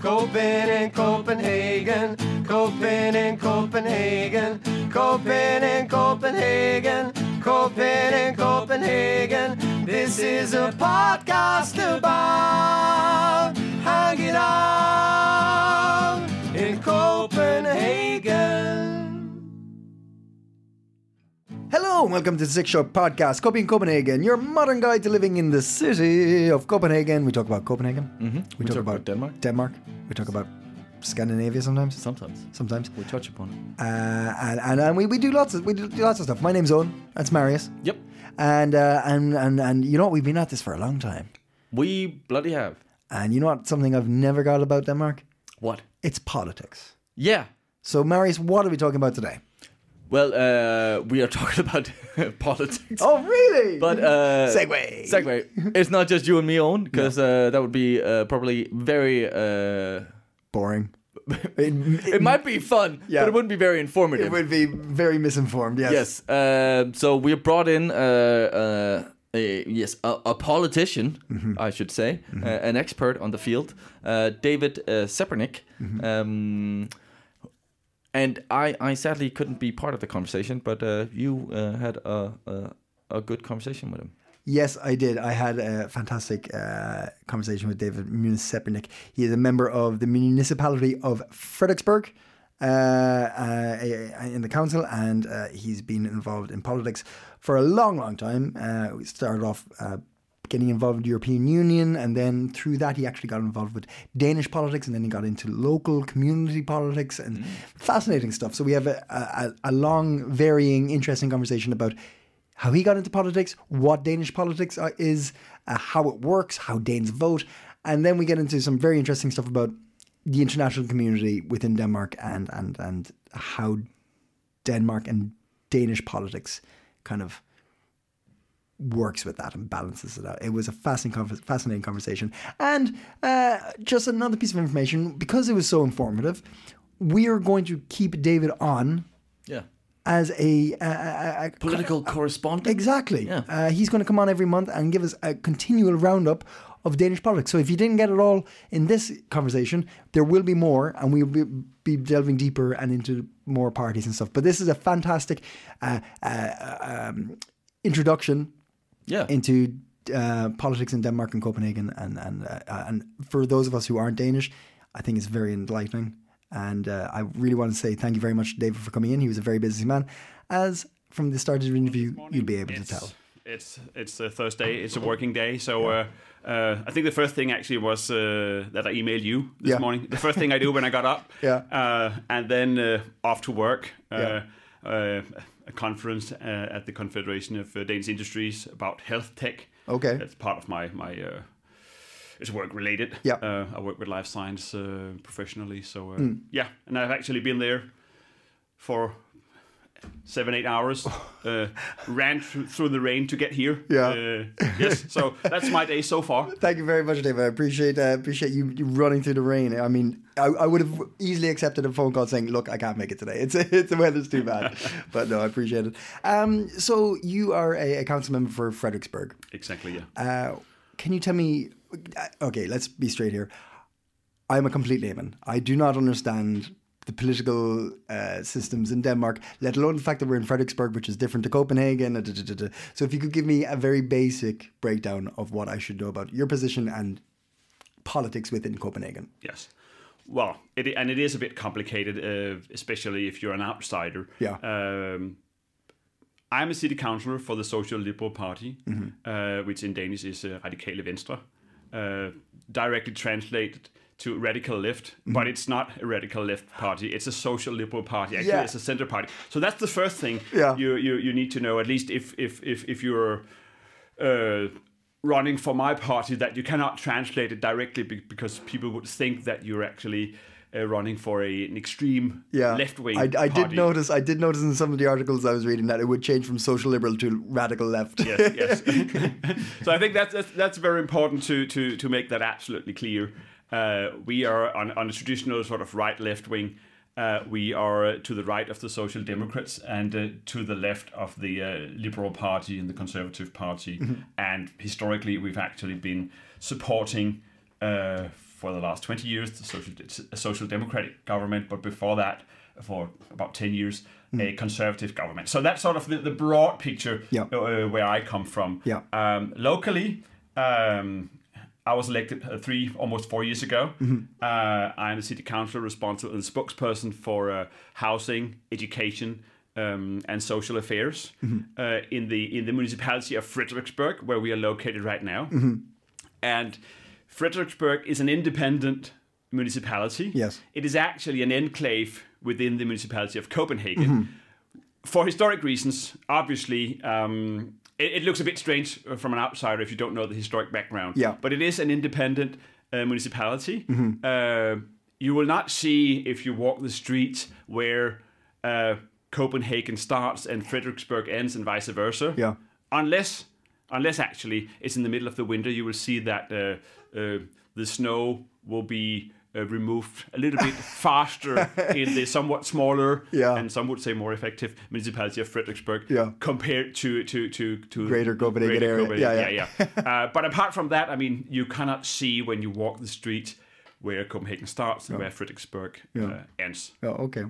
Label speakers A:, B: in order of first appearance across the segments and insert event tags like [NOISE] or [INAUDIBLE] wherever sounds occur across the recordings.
A: Copenhagen, Copenhagen, Copenhagen, Copenhagen, Copenhagen, Copenhagen, Copenhagen, Copenhagen. This is a podcast about hanging out in Copenhagen.
B: Hello and welcome to the Six Show podcast, Copy in Copenhagen, your modern guide to living in the city of Copenhagen. We talk about Copenhagen. Mm-hmm.
C: We talk about Denmark.
B: Denmark. We talk about Scandinavia sometimes.
C: Sometimes
B: Sometimes.
C: we touch upon it.
B: Uh, and and, and we, we do lots of we do lots of stuff. My name's Owen. That's Marius.
C: Yep,
B: And uh, and and and you know what? We've been at this for a long time.
C: we bloody have.
B: And you know what? Something I've never got about Denmark.
C: What?
B: It's politics.
C: Yeah.
B: So Marius, what are we talking about today?
C: Well, uh, we are talking [LAUGHS] about [LAUGHS] politics.
B: Oh, really?
C: But uh,
B: Segway.
C: Segway. It's not just you and me, Owen, because uh, that would be uh, probably very. Uh,
B: boring. [LAUGHS] It,
C: it might be fun,
B: Yeah.
C: but it wouldn't be very informative.
B: it would be very misinformed. Yes.
C: Yes. Um so we have brought in uh, uh, a, yes a, a politician, I should say, uh, an expert on the field, uh, David uh, Zepernick. Um, and I, I sadly couldn't be part of the conversation, but uh, you uh, had a, a a good conversation with him.
B: Yes, I did. I had a fantastic uh, conversation with David Munis Zepernick. He is a member of the municipality of Frederiksberg uh, uh, in the council, and uh, he's been involved in politics for a long, long time. Uh, we started off. Getting involved with the European Union, and then through that, he actually got involved with Danish politics, and then he got into local community politics and fascinating stuff. So, we have a, a, a long, varying, interesting conversation about how he got into politics, what Danish politics is, uh, how it works, how Danes vote, and then we get into some very interesting stuff about the international community within Denmark and and and how Denmark and Danish politics kind of works with that and balances it out. It was a fascinating, fascinating conversation, and uh, just another piece of information because it was so informative. We are going to keep David on
C: Yeah.
B: as a, a, a, a
C: Political correspondent.
B: Exactly.
C: Yeah.
B: Uh, he's going to come on every month and give us a continual roundup of Danish politics. So if you didn't get it all in this conversation, there will be more, and we'll be, be delving deeper and into more parties and stuff. But this is a fantastic uh, uh, um, introduction
C: Yeah.
B: into uh, politics in Denmark and Copenhagen, and and uh, and for those of us who aren't Danish, I think it's very enlightening. And uh, I really want to say thank you very much to David for coming in. He was a very busy man, as from the start of the interview, you'll be able to tell.
D: It's it's a Thursday. It's a working day. So uh, uh, I think the first thing actually was uh, that I emailed you this
B: Yeah.
D: morning. The first thing I do when I got up. [LAUGHS]
B: Yeah.
D: Uh, and then uh, off to work. Uh,
B: Yeah.
D: A conference uh, at the Confederation of uh, Danish Industries about health tech.
B: Okay.
D: That's part of my my. Uh, it's work related.
B: Yeah.
D: Uh, I work with life science uh, professionally. So uh,
B: Hmm.
D: yeah, and I've actually been there for seven eight hours [LAUGHS] uh, ran through, through the rain to get here
B: Yeah.
D: uh, yes so that's my day so far [LAUGHS]
B: Thank you very much, David. I appreciate uh, appreciate you, you running through the rain. I mean, I, I would have easily accepted a phone call saying, "Look, I can't make it today. It's [LAUGHS] it's the weather's too bad." but no, I appreciate it. Um, so you are a, a council member for Frederiksberg.
D: exactly yeah
B: Uh, can you tell me? uh, Okay, let's be straight here. I'm a complete layman. I do not understand the political uh, systems in Denmark, let alone the fact that we're in Frederiksberg, which is different to Copenhagen. da, da, da. So, if you could give me a very basic breakdown of what I should know about your position and politics within Copenhagen.
D: yes well it, and it is a bit complicated uh, especially if you're an outsider
B: Yeah.
D: um, I'm a city councillor for the Social Liberal Party,
B: Mm-hmm.
D: uh, which in Danish is uh, Radikale Venstre, uh, directly translated to radical left,
B: Mm-hmm.
D: but it's not a radical left party. It's a social liberal party. Actually,
B: Yeah.
D: it's a center party. So that's the first thing
B: Yeah.
D: you, you you need to know. At least if if if if you're uh, running for my party, that you cannot translate it directly because people would think that you're actually. Uh, running for a, an extreme
B: Yeah,
D: left wing.
B: I, I did notice. I did notice in some of the articles I was reading that it would change from social liberal to radical left.
D: yes, yes. [LAUGHS] so I think that's, that's that's very important to to to make that absolutely clear. Uh, we are on, on a traditional sort of right left wing. Uh, we are to the right of the Social Democrats and uh, to the left of the uh, Liberal Party and the Conservative Party. And historically, we've actually been supporting uh, for the last 20 years, the social, a social democratic government, but before that, for about 10 years, a conservative government. So that's sort of the, the broad picture
B: Yeah.
D: uh, where I come from.
B: Yeah.
D: Um, locally, um, I was elected uh, three, almost four years ago. Uh, I'm the city councillor responsible and spokesperson for uh, housing, education, um, and social affairs uh, in the in the municipality of Frederiksberg, where we are located right now. And Frederiksberg is an independent municipality.
B: Yes.
D: It is actually an enclave within the municipality of Copenhagen. For historic reasons, obviously, um, it, it looks a bit strange uh, from an outsider if you don't know the historic background.
B: Yeah.
D: But it is an independent uh, municipality. Uh, you will not see if you walk the streets where uh, Copenhagen starts and Frederiksberg ends, and vice versa.
B: Yeah.
D: Unless, unless actually it's in the middle of the winter, you will see that uh, uh, the snow will be uh, removed a little bit [LAUGHS] faster in the somewhat smaller
B: Yeah.
D: and some would say more effective municipality of Frederiksberg
B: Yeah.
D: compared to to to to
B: Greater Copenhagen
D: greater
B: area.
D: Copenhagen.
B: Yeah,
D: yeah, yeah. uh, but apart from that, I mean, you cannot see when you walk the street where Copenhagen starts and where Frederiksberg uh, ends.
B: Oh, okay.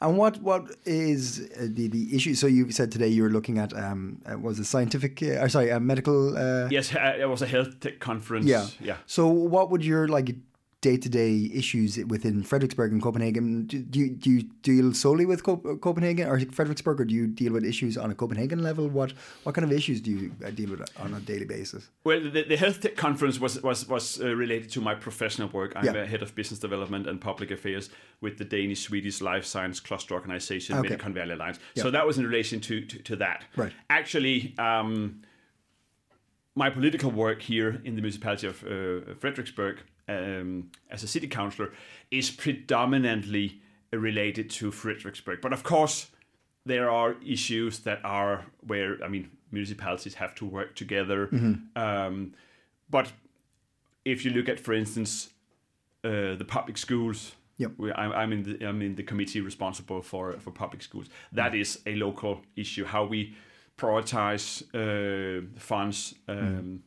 B: And what what is uh, the the issue? So you said today you were looking at um, uh, was it scientific? Uh, or sorry, a medical. Uh,
D: Yes, it was a health tech conference.
B: Yeah.
D: yeah.
B: So what would your like day to day issues within Frederiksberg and Copenhagen? Do, do you do you deal solely with Copenhagen or Frederiksberg, or do you deal with issues on a Copenhagen level? What what kind of issues do you uh, deal with on a daily basis?
D: Well, the, the health tech conference was was was uh, related to my professional work. I'm
B: Yeah.
D: a head of business development and public affairs with the Danish Swedish life science cluster organization,
B: Okay.
D: Medicon Valley Alliance.
B: Yeah.
D: So that was in relation to to, to that.
B: Right.
D: Actually, um, my political work here in the municipality of uh, Frederiksberg um, as a city councillor is predominantly related to Frederiksberg. But of course, there are issues that are where I mean municipalities have to work together. Um, but if you look at, for instance, uh, the public schools.
B: Yep.
D: We, I'm, I'm in the I'm in the committee responsible for for public schools. That is a local issue. How we prioritize uh, funds, um,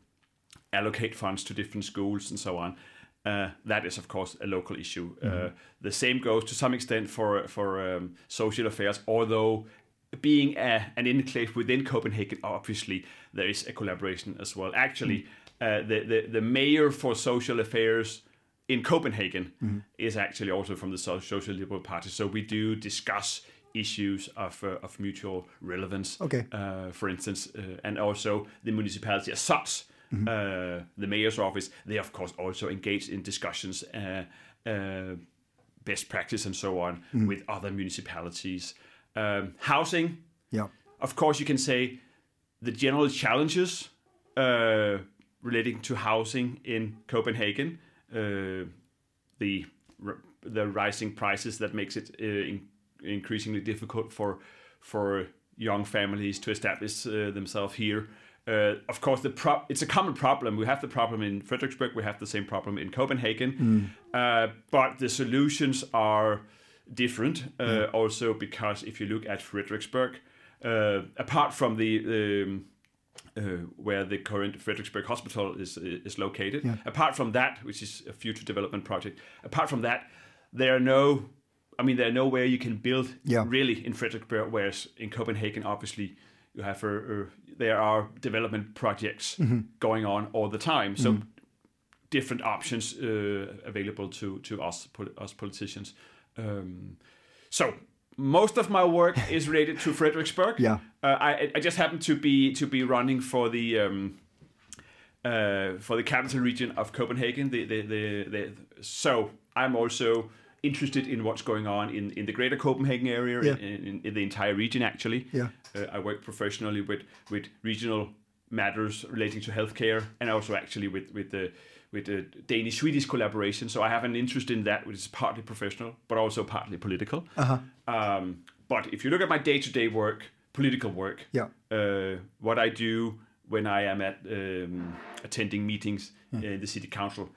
D: allocate funds to different schools, and so on. Uh, that is, of course, a local issue. Uh, the same goes to some extent for for um, social affairs, although being a, an enclave within Copenhagen, obviously there is a collaboration as well. Actually, uh, the, the the mayor for social affairs in Copenhagen is actually also from the Social Liberal Party. So we do discuss issues of uh, of mutual relevance.
B: Okay.
D: Uh, for instance, uh, and also the municipality as such. Uh, the mayor's office, they of course also engage in discussions, uh, uh, best practice, and so on with other municipalities. Um, housing,
B: Yeah.
D: of course, you can say the general challenges uh, relating to housing in Copenhagen, uh, the the rising prices that makes it uh, in, increasingly difficult for for young families to establish uh, themselves here. Uh, of course, the pro- it's a common problem. We have the problem in Frederiksberg. We have the same problem in Copenhagen. Uh, but the solutions are different. Uh, Also, because if you look at Frederiksberg, uh, apart from the um, uh, where the current Frederiksberg Hospital is is located. Apart from that, which is a future development project, apart from that, there are no. I mean, there are nowhere you can build
B: Yeah.
D: really in Frederiksberg. Whereas in Copenhagen, obviously, you have a, a- there are development projects going on all the time. So different options uh, available to to us us politicians. Um, so most of my work [LAUGHS] is related to Frederiksberg.
B: Yeah.
D: Uh, I I just happen to be to be running for the um, uh, for the capital region of Copenhagen. The, the, the, the, so I'm also interested in what's going on in, in the greater Copenhagen area,
B: Yeah.
D: in, in, in the entire region actually.
B: Yeah.
D: Uh, I work professionally with, with regional matters relating to healthcare and also actually with, with the with the Danish Swedish collaboration. So I have an interest in that, which is partly professional, but also partly political.
B: Uh-huh.
D: Um, but if you look at my day to day work, political work,
B: Yeah.
D: uh, what I do when I am at um, attending meetings in the city council,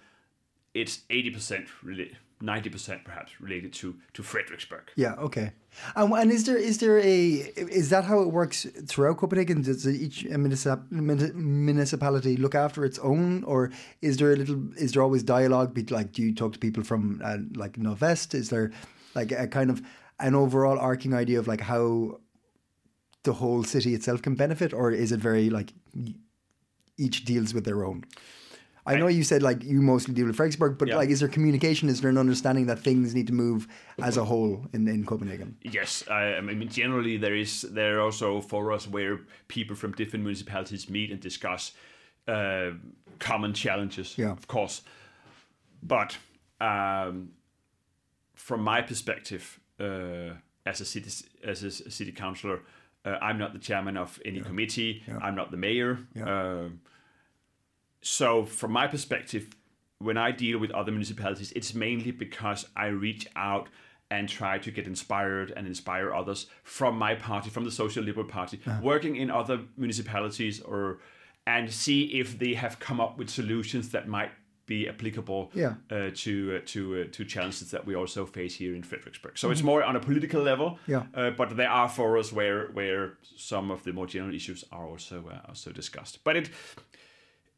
D: it's eighty percent really ninety percent perhaps related to to Frederiksberg.
B: Yeah. Okay. Um, and is there is there a is that how it works throughout Copenhagen? Does each municipality look after its own, or is there a little? Is there always dialogue? Like, do you talk to people from uh, like Nordvest? Is there like a kind of an overall arcing idea of like how the whole city itself can benefit, or is it very like each deals with their own? I know you said like you mostly deal with Frederiksberg, but
D: Yeah.
B: like, is there communication? Is there an understanding that things need to move as a whole in, in Copenhagen?
D: Yes, I, I mean generally there is there are also forums where people from different municipalities meet and discuss uh, common challenges.
B: Yeah.
D: of course, but um, from my perspective uh, as a city as a city councillor, uh, I'm not the chairman of any committee. I'm not the mayor.
B: Yeah.
D: So from my perspective when i deal with other municipalities it's mainly because i reach out and try to get inspired and inspire others from my party from the social liberal party working in other municipalities or and see if they have come up with solutions that might be applicable
B: Yeah.
D: uh, to uh, to uh, to challenges that we also face here in Frederiksberg. So it's more on a political level,
B: Yeah.
D: uh, but there are forums where where some of the more general issues are also uh, also discussed. But it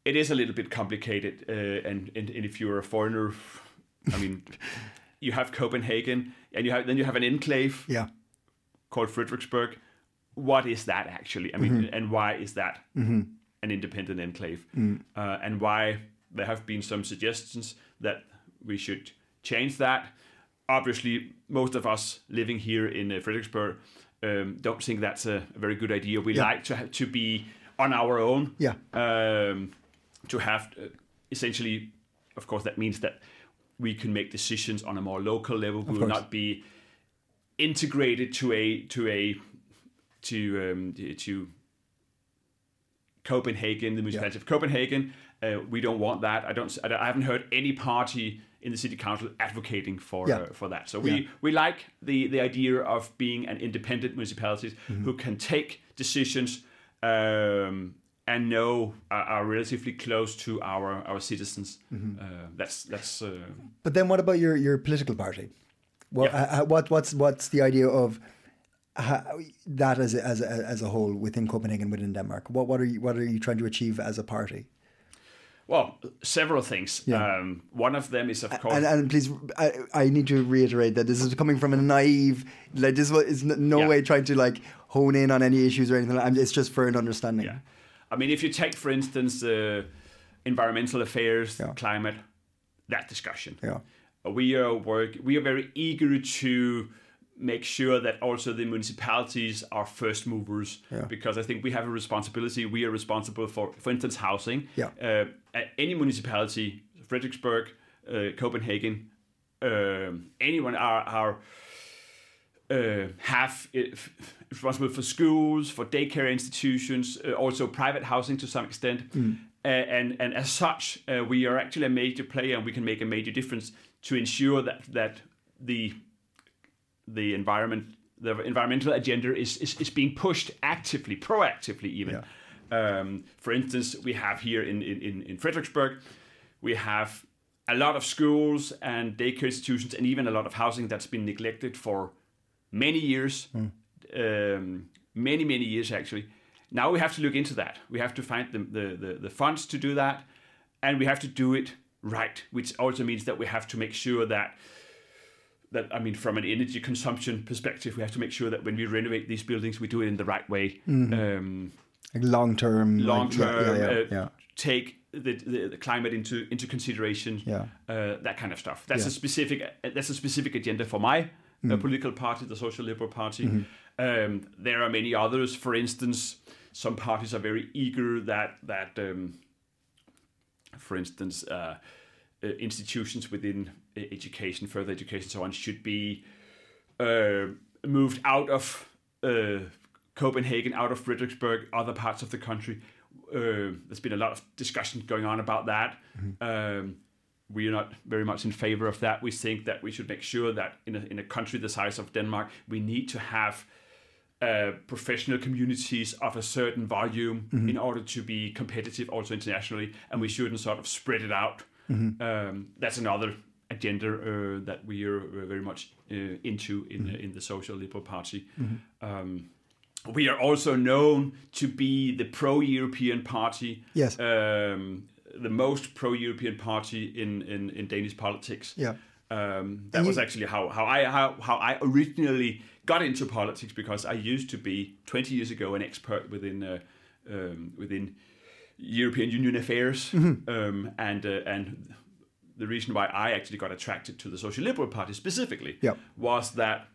D: it is a little bit complicated, uh, and, and and if you're a foreigner, I mean, [LAUGHS] you have Copenhagen, and you have then you have an enclave
B: Yeah.
D: called Frederiksberg. What is that actually? I mean, and why is that an independent enclave? Uh, and why there have been some suggestions that we should change that. Obviously, most of us living here in uh, Frederiksberg um, don't think that's a, a very good idea. We
B: Yeah.
D: like to have to be on our own.
B: Yeah.
D: Um, to have uh, essentially, of course, that means that we can make decisions on a more local level. We will
B: course.
D: not be integrated to a to a to um, to Copenhagen, the municipality of Copenhagen. Uh, we don't want that. I don't. I haven't heard any party in the city council advocating for
B: Yeah.
D: uh, for that. So we
B: Yeah.
D: we like the the idea of being an independent municipality
B: Mm-hmm.
D: who can take decisions um, and know are, are relatively close to our our citizens.
B: Mm-hmm.
D: Uh, that's that's. Uh,
B: But then, what about your your political party? What
D: Yeah.
B: uh, what what's what's the idea of how, that as a, as a, as a whole within Copenhagen within Denmark? What what are you what are you trying to achieve as a party?
D: well, several things.
B: Yeah.
D: Um, one of them is of course.
B: And, and please, I, I need to reiterate that this is coming from a naive, like this is no
D: Yeah.
B: way trying to like hone in on any issues or anything. Like, it's just for an understanding.
D: I mean, if you take, for instance, uh, environmental affairs,
B: Yeah.
D: climate, that discussion.
B: Yeah.
D: We are work. We are very eager to make sure that also the municipalities are first movers
B: Yeah.
D: because I think we have a responsibility. We are responsible for, for instance, housing.
B: Yeah.
D: Uh, at any municipality, Frederiksberg, uh, Copenhagen, um anyone are are uh, have it, responsible for schools, for daycare institutions, uh, also private housing to some extent. Uh, and and as such, uh, we are actually a major player, and we can make a major difference to ensure that that the the environment the environmental agenda is is, is being pushed actively, proactively even. Um, for instance, we have here in, in, in Frederiksberg, we have a lot of schools and daycare institutions and even a lot of housing that's been neglected for many years, um, many, many years actually. Now we have to look into that. We have to find the, the, the, the funds to do that, and we have to do it right, which also means that we have to make sure that that I mean, from an energy consumption perspective, we have to make sure that when we renovate these buildings, we do it in the right way. Um,
B: Like long term,
D: long
B: like, yeah,
D: term,
B: yeah, yeah,
D: uh, take the, the, the climate into into consideration.
B: Yeah.
D: uh, that kind of stuff. That's a specific that's a specific agenda for my uh, political party, the Social Liberal Party. Um, there are many others. For instance, some parties are very eager that that um, for instance. Uh, uh, institutions within education, further education, so on, should be uh, moved out of uh, Copenhagen, out of Frederiksberg, other parts of the country. Uh, there's been a lot of discussion going on about that. Um, we are not very much in favor of that. We think that we should make sure that in a, in a country the size of Denmark, we need to have uh, professional communities of a certain volume in order to be competitive also internationally, and we shouldn't sort of spread it out. Um, that's another agenda uh, that we are uh, very much uh, into in
B: Mm-hmm.
D: in the Social Liberal Party. Um, we are also known to be the pro-European party.
B: Yes.
D: Um, the most pro-European party in, in, in Danish politics.
B: Yeah.
D: Um, that
B: And
D: was
B: you-
D: actually how, how I how, how I originally got into politics because I used to be 20 years ago an expert within uh, um, within European Union affairs,
B: Mm-hmm.
D: um, and uh, and the reason why I actually got attracted to the Social Liberal Party specifically
B: Yeah.
D: was that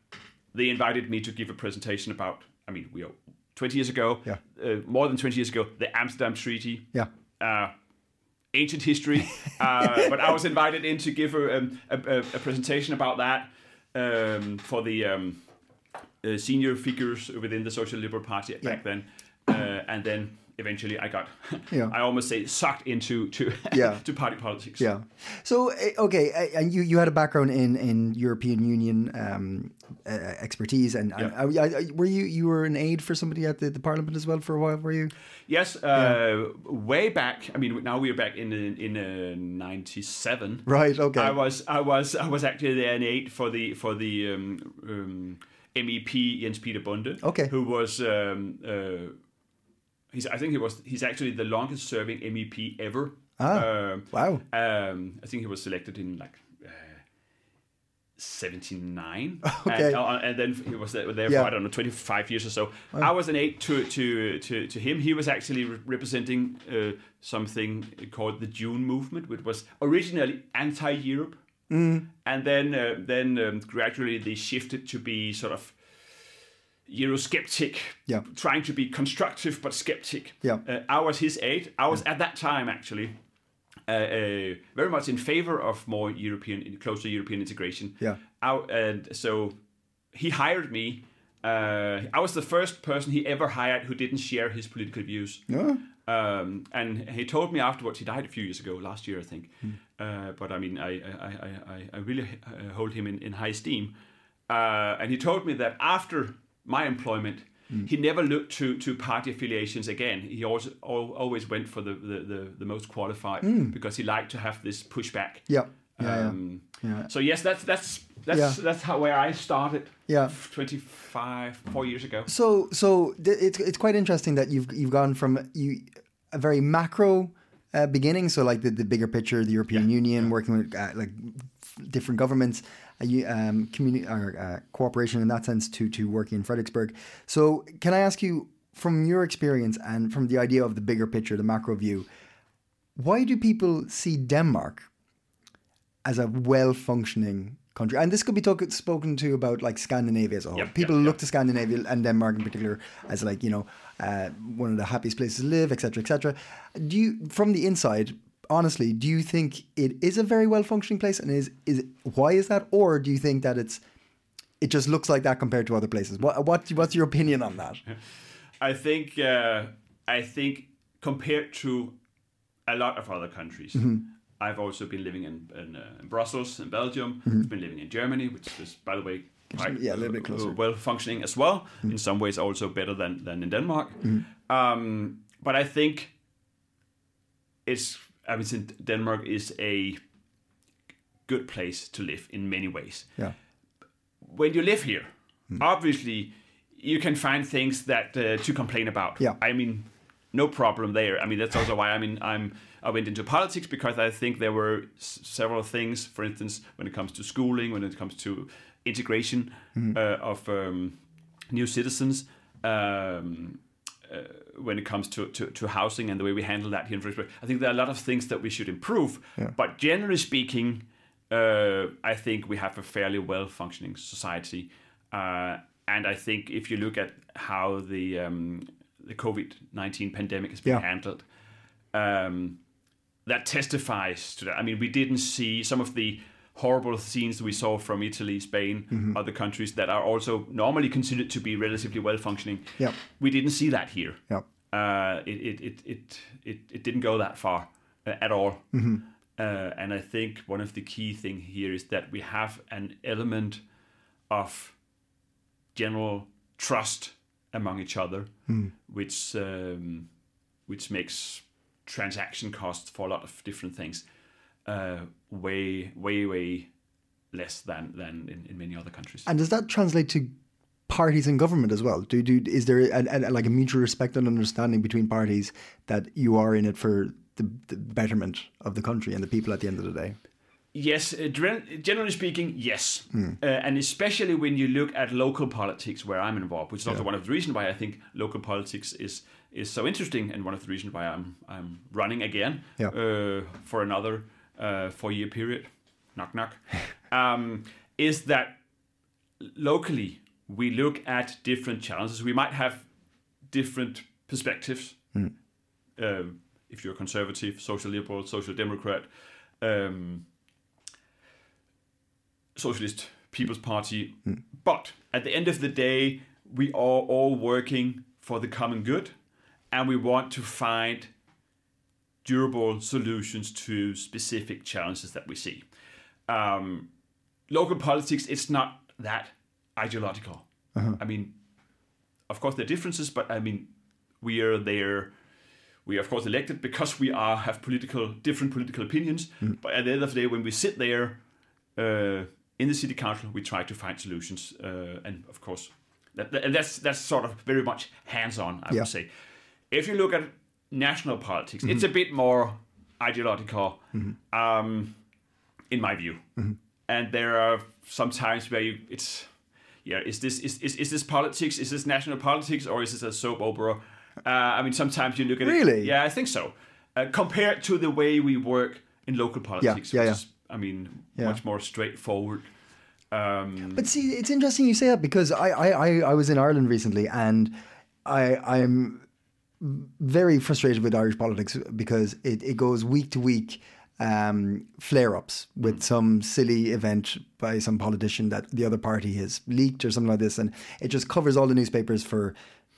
D: they invited me to give a presentation about. I mean, we are 20 years ago,
B: Yeah.
D: uh, more than 20 years ago, the Amsterdam Treaty,
B: Yeah.
D: Ancient history. [LAUGHS] Uh, but I was invited in to give a, um, a, a, a presentation about that um, for the um, uh, senior figures within the Social Liberal Party back then. Uh, and then eventually I got,
B: Yeah. [LAUGHS]
D: I almost say, sucked into to [LAUGHS]
B: Yeah.
D: to party politics.
B: Yeah. So eh, okay, eh, and you you had a background in in European Union um, uh, expertise, and, and
D: Yeah.
B: I, I, were you you were an aide for somebody at the, the Parliament as well for a while? Were you?
D: Yes, uh, way back. I mean, now we're back in in uh, '97.
B: Right. Okay.
D: I was I was I was actually the N8 for the for the um, um, MEP Jens Peter Bonde.
B: Okay.
D: Who was um, uh, he's I think he was he's actually the longest serving MEP ever.
B: Ah,
D: Um,
B: wow.
D: Um, I think he was selected in like. Uh, 79 [LAUGHS]
B: Okay.
D: and, uh, and then he was there, there
B: Yeah.
D: for I don't know 25 years or so I was an aide to to to, to him he was actually re- representing uh, something called the June movement which was originally anti-Europe and then uh, then um, gradually they shifted to be sort of Eurosceptic,
B: Yeah.
D: trying to be constructive but skeptic.
B: Yeah.
D: Uh, I was his aide. I was at that time actually uh, uh, very much in favor of more European, closer European integration.
B: Yeah.
D: I, and so he hired me. Uh, I was the first person he ever hired who didn't share his political views.
B: Yeah.
D: Um, and he told me afterwards. He died a few years ago, last year, I think. Uh, but I mean, I I, I, I, really uh, hold him in, in high esteem. Uh, and he told me that after my employment,
B: Hmm.
D: he never looked to, to party affiliations again. He also al- always went for the, the, the, the most qualified because he liked to have this pushback.
B: Yeah. Yeah. yeah.
D: Um,
B: Yeah.
D: So yes, that's that's that's
B: Yeah.
D: that's how where I started.
B: Yeah.
D: twenty five, four years ago.
B: So, so th- it's it's quite interesting that you've you've gone from you a very macro uh, beginning, so like the, the bigger picture, the European Union, working with uh, like different governments, you, um, communi- or uh, cooperation in that sense, to to working in Frederiksberg. So, can I ask you, from your experience and from the idea of the bigger picture, the macro view, why do people see Denmark as a well-functioning country. And this could be talk, spoken to about like Scandinavia as a whole.
D: Yep,
B: People
D: yep,
B: look
D: yep.
B: to Scandinavia and Denmark in particular as like you know uh, one of the happiest places to live, etc., etc. Do you, from the inside, honestly, do you think it is a very well-functioning place, and is is why is that, or do you think that it's it just looks like that compared to other places? What what what's your opinion on that? [LAUGHS]
D: I think uh, I think compared to a lot of other countries,
B: Mm-hmm.
D: I've also been living in in, uh, in Brussels, in Belgium.
B: Mm-hmm.
D: I've been living in Germany, which is, by the way, quite
B: Yeah, a little bit closer. Mm-hmm.
D: well functioning as well. In some ways, also better than than in Denmark. Um, but I think it's I would say Denmark is a good place to live in many ways
B: Yeah,
D: when you live here, obviously you can find things that uh, to complain about.
B: Yeah.
D: I mean, no problem there. I mean, that's also why I mean I'm I went into politics because I think there were s- several things. For instance, when it comes to schooling, when it comes to integration uh, of um, new citizens. Um, uh, when it comes to, to, to housing and the way we handle that here in Frederiksberg. I think there are a lot of things that we should improve. But generally speaking, uh, I think we have a fairly well functioning society. Uh, and I think if you look at how the, um, the COVID 19 pandemic has been
B: Yeah.
D: handled, um, that testifies to that. I mean, we didn't see some of the horrible scenes we saw from Italy, Spain, other countries that are also normally considered to be relatively well functioning.
B: Yeah.
D: We didn't see that here.
B: yeah,
D: Uh, it, it, it, it, it, it didn't go that far uh, at all. Uh, and I think one of the key thing here is that we have an element of general trust among each other, which um, which makes transaction costs for a lot of different things uh, way, way, way less than than in, in many other countries.
B: And does that translate to parties in government as well? Do do is there a, a, like a mutual respect and understanding between parties that you are in it for the, the betterment of the country and the people at the end of the day?
D: Yes, uh, generally speaking, yes, uh, and especially when you look at local politics, where I'm involved, which is also one of the reasons why I think local politics is is so interesting, and one of the reasons why I'm I'm running again
B: Yeah.
D: uh, for another uh, four year period. Knock knock. [LAUGHS] um, is that locally we look at different challenges. We might have different perspectives. Um, if you're conservative, social liberal, social democrat. Um, Socialist People's Party. But at the end of the day, we are all working for the common good and we want to find durable solutions to specific challenges that we see. Um, local politics, it's not that ideological. I mean, of course, there are differences, but I mean, we are there. We are, of course, elected because we are have political different political opinions. But at the end of the day, when we sit there uh, in the city council, we try to find solutions, uh, and of course, that, that- that's that's sort of very much hands-on. I
B: Yeah.
D: would say. If you look at national politics, it's a bit more ideological, um, in my view. And there are some times where you, it's, yeah, is this is, is, is this politics? Is this national politics, or is this a soap opera? Uh, I mean, sometimes you look at it.
B: Really?
D: it. Yeah, I think so. Uh, compared to the way we work in local politics,
B: yeah,
D: which
B: yeah.
D: is, I mean,
B: Yeah.
D: much more straightforward. Um,
B: But see, it's interesting you say that because I, I, I, I was in Ireland recently and I, I'm very frustrated with Irish politics because it, it goes week to week um, flare ups with some silly event by some politician that the other party has leaked or something like this. And it just covers all the newspapers for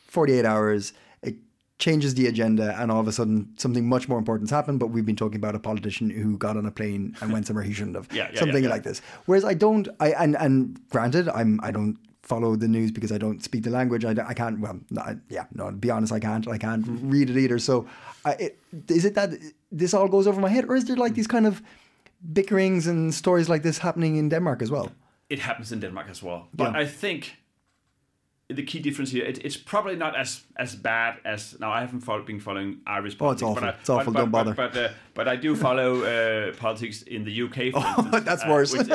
B: 48 hours. It changes the agenda, and all of a sudden, something much more important's happened. But we've been talking about a politician who got on a plane and went somewhere he shouldn't have. [LAUGHS]
D: Yeah, yeah,
B: something
D: yeah, yeah.
B: like this. Whereas I don't, I and and granted, I'm I don't follow the news because I don't speak the language. I, I can't. Well, I, yeah, no. To be honest, I can't. I can't
D: Mm-hmm.
B: read it either. So, I, it, is it that this all goes over my head, or is there like these kind of bickerings and stories like this happening in Denmark as well?
D: it happens in Denmark as well. But
B: Yeah.
D: I think the key difference here, it, it's probably not as as bad as now. I haven't follow, been following Irish politics.
B: Oh, it's awful.
D: But I,
B: It's awful.
D: But,
B: Don't
D: but,
B: bother.
D: But but, uh, but I do follow uh, politics in the UK. For [LAUGHS] instance,
B: that's
D: uh,
B: worse.
D: Which,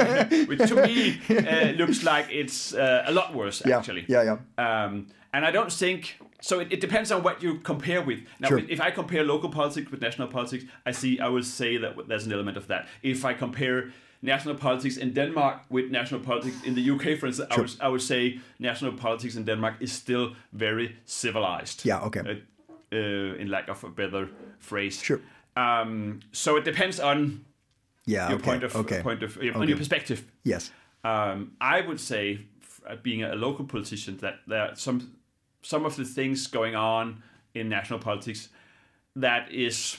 D: which to me uh, looks like it's uh, a lot worse
B: Yeah,
D: actually.
B: yeah, yeah.
D: Um, and I don't think so. It, it depends on what you compare with. Now,
B: Sure.
D: if I compare local politics with national politics, I see. I will say that there's an element of that. If I compare national politics in Denmark with national politics in the UK, for instance, I, would, I would say national politics in Denmark is still very civilized.
B: Yeah, okay.
D: Uh, uh, in lack of a better phrase.
B: Sure.
D: Um, so it depends on
B: Yeah.
D: your
B: okay.
D: point of
B: okay.
D: point of on
B: Okay.
D: your perspective.
B: Yes.
D: Um, I would say, f- being a local politician, that there are some some of the things going on in national politics that is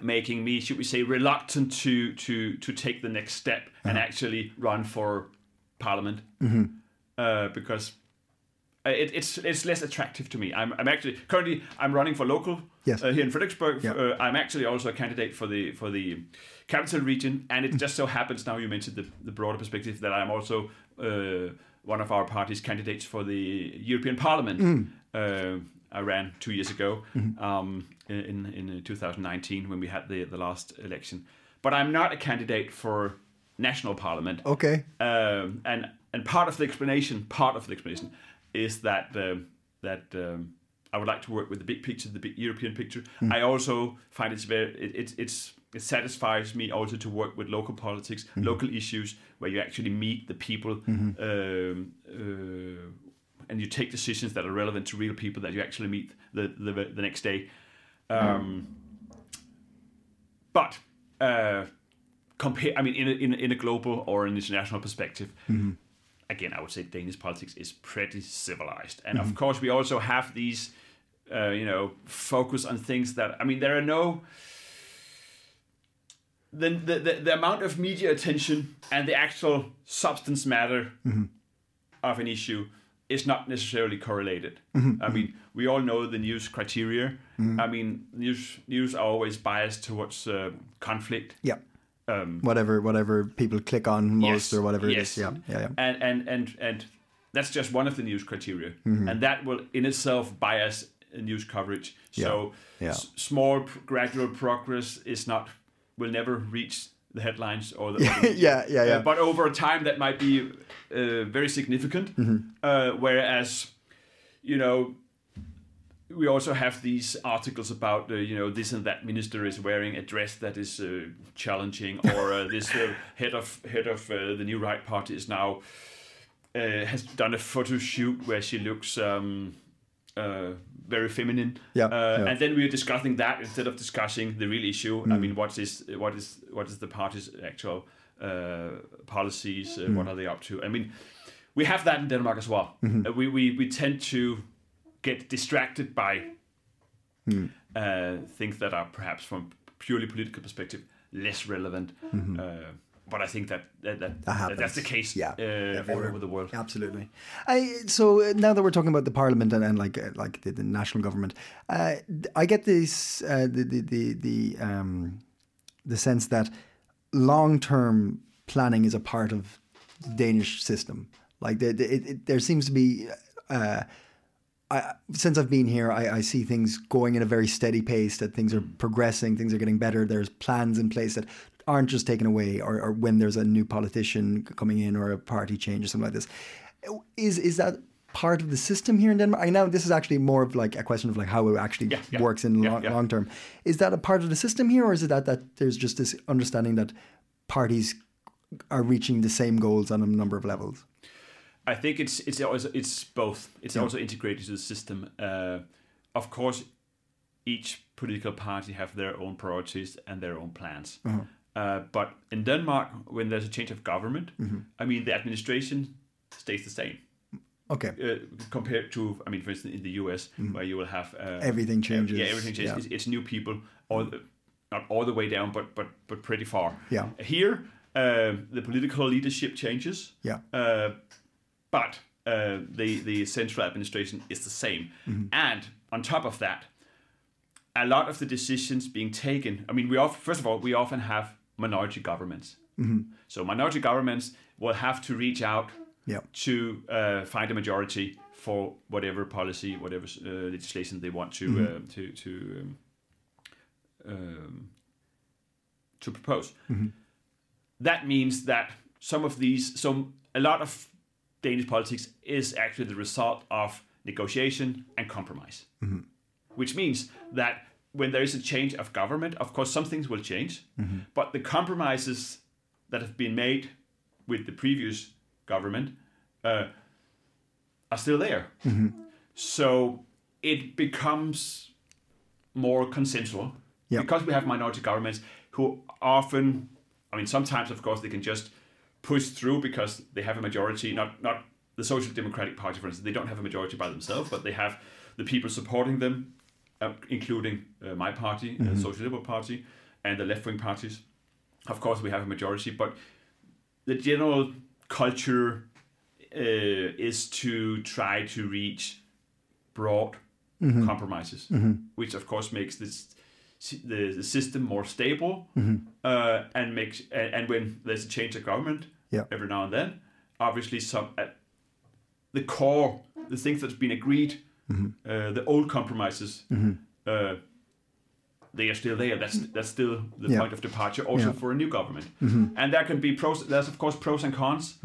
D: making me, should we say, reluctant to to to take the next step and actually run for parliament, uh, because it, it's it's less attractive to me. I'm, I'm actually currently I'm running for local
B: Yes.
D: uh, here in Frederiksberg.
B: Yeah.
D: Uh, I'm actually also a candidate for the for the capital region, and it just so happens now you mentioned the, the broader perspective that I'm also uh, one of our party's candidates for the European Parliament. Uh, I ran two years ago um, in in 2019 when we had the the last election, but I'm not a candidate for national parliament.
B: Okay.
D: Um, and and part of the explanation, part of the explanation, is that um, that um, I would like to work with the big picture, the big European picture. I also find it's very it, it's it's it satisfies me also to work with local politics, local issues where you actually meet the people. Um, uh, and you take decisions that are relevant to real people that you actually meet the the, the next day. Um, but uh, compare, I mean, in a, in, a, in a global or an international perspective, again, I would say Danish politics is pretty civilized, and of course, we also have these, uh, you know, focus on things that I mean, there are no. The, the, the, the amount of media attention and the actual substance matter of an issue is not necessarily correlated. I mean, we all know the news criteria. I mean, news news are always biased towards uh, conflict,
B: Yeah.
D: um,
B: whatever whatever people click on most
D: Yes,
B: or whatever it
D: yes.
B: is. Yeah, yeah, yeah.
D: and and and and that's just one of the news criteria,
B: Mm-hmm.
D: and that will in itself bias news coverage. So
B: Yeah.
D: s- small pr- gradual progress is not will never reach the headlines or the [LAUGHS] media.
B: Yeah, yeah, yeah.
D: Uh, but over time, that might be uh, very significant.
B: Mm-hmm.
D: Uh, whereas, you know, we also have these articles about uh, you know this and that minister is wearing a dress that is uh, challenging, [LAUGHS] or uh, this uh, head of head of uh, the new right party is now uh, has done a photo shoot where she looks. Um, uh, very feminine,
B: Yeah,
D: uh,
B: yeah.
D: and then we are discussing that instead of discussing the real issue.
B: Mm.
D: I mean, what is what is what is the party's actual uh, policies? Uh,
B: Mm.
D: What are they up to? I mean, we have that in Denmark as well.
B: Mm-hmm.
D: Uh, we, we we tend to get distracted by
B: Mm.
D: uh, things that are perhaps from purely political perspective less relevant. Uh, but I think that that, that.
B: That
D: that's the case
B: Yeah.
D: uh,
B: Yeah,
D: all
B: everywhere.
D: over the world.
B: Absolutely. I, so uh, now that we're talking about the parliament and, and like uh, like the, the national government, uh, I get this uh, the the the the, um, the sense that long term planning is a part of the Danish system. Like the, the, it, it, there seems to be. Uh, I, since I've been here, I, I see things going in a very steady pace. That things are progressing, things are getting better. There's plans in place that aren't just taken away, or, or when there's a new politician coming in or a party change or something like this. Is is that part of the system here in Denmark? I know this is actually more of like a question of like how it actually
D: Yeah, yeah.
B: works in
D: Yeah,
B: long, long term. Is that a part of the system here, or is it that that there's just this understanding that parties are reaching the same goals on a number of levels?
D: I think it's it's also it's both. It's also integrated to the system. Uh, of course, each political party have their own priorities and their own plans. Uh, but in Denmark, when there's a change of government, I mean the administration stays the same
B: Okay.
D: uh, compared to, I mean, for instance, in the US, where you will have uh,
B: Everything changes.
D: Yeah, everything changes.
B: Yeah.
D: It's, it's new people, all the, not all the way down, but but but pretty far.
B: Yeah.
D: Here, uh, the political leadership changes.
B: Yeah.
D: Uh, but uh, the the central administration is the same. And on top of that, a lot of the decisions being taken. I mean, we often, first of all, we often have minority governments. So minority governments will have to reach out
B: Yeah.
D: to uh, find a majority for whatever policy, whatever uh, legislation they want to uh, to to um, um, to propose. That means that some of these, some a lot of Danish politics is actually the result of negotiation and compromise, which means that when there is a change of government, of course, some things will change, but the compromises that have been made with the previous government uh, are still there. So it becomes more consensual
B: Yeah.
D: because we have minority governments who often, I mean, sometimes of course they can just push through because they have a majority. Not not the Social Democratic Party, for instance, they don't have a majority by themselves, but they have the people supporting them, including uh, my party, uh, the Social Liberal Party, and the left wing parties. Of course, we have a majority, but the general culture uh, is to try to reach broad compromises, which of course makes this the, the system more stable uh, and makes and, and when there's a change of government
B: Yeah.
D: every now and then, obviously some uh, the core the things that's been agreed, uh, the old compromises. Uh, they are still there. That's that's still the
B: Yeah.
D: point of departure, also
B: Yeah.
D: for a new government. And there can be pros. There's of course pros and cons,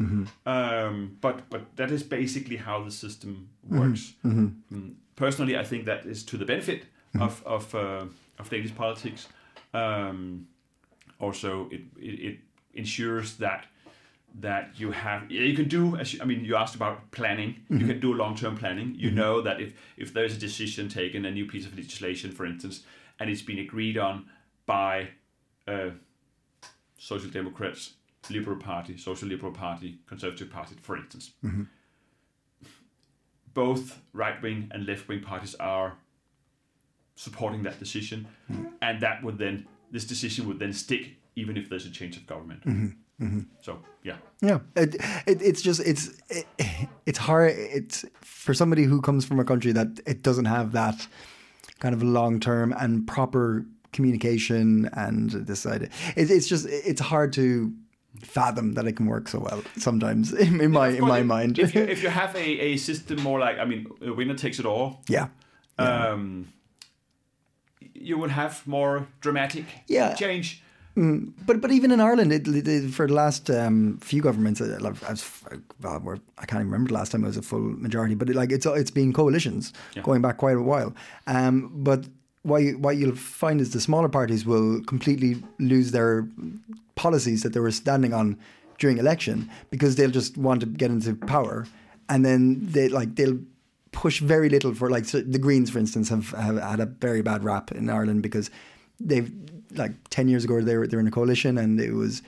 D: um, but but that is basically how the system works. Mm. Personally, I think that is to the benefit of of uh, of Danish politics. Um, also, it, it it ensures that that you have you can do as you, I mean you asked about planning. You mm-hmm. can do long term planning. You mm-hmm. know that if if there's a decision taken a new piece of legislation for instance and it's been agreed on by uh, social democrats liberal party social liberal party conservative party for instance. Mm-hmm. Both right wing and left wing parties are supporting that decision and that would then this decision would then stick even if there's a change of government so yeah
B: Yeah, it, it, it's just it's it, it's hard. It's for somebody who comes from a country that it doesn't have that kind of long term and proper communication and this side. It, it's just it's hard to fathom that it can work so well sometimes in, [LAUGHS] in my in my
D: if-
B: mind.
D: If you, [LAUGHS] if you have a, a system more like, I mean, a winner takes it all,
B: yeah.
D: um, you would have more dramatic
B: Yeah.
D: change.
B: But but even in Ireland, it, it, for the last um, few governments, uh, like, as, well, I can't even remember the last time it was a full majority. But it, like it's it's been coalitions
D: Yeah.
B: going back quite a while. Um, but what you, what you'll find is the smaller parties will completely lose their policies that they were standing on during election because they'll just want to get into power, and then they like they'll push very little for like so the Greens, for instance, have, have had a very bad rap in Ireland because they've like ten years ago they were they were in a coalition and it was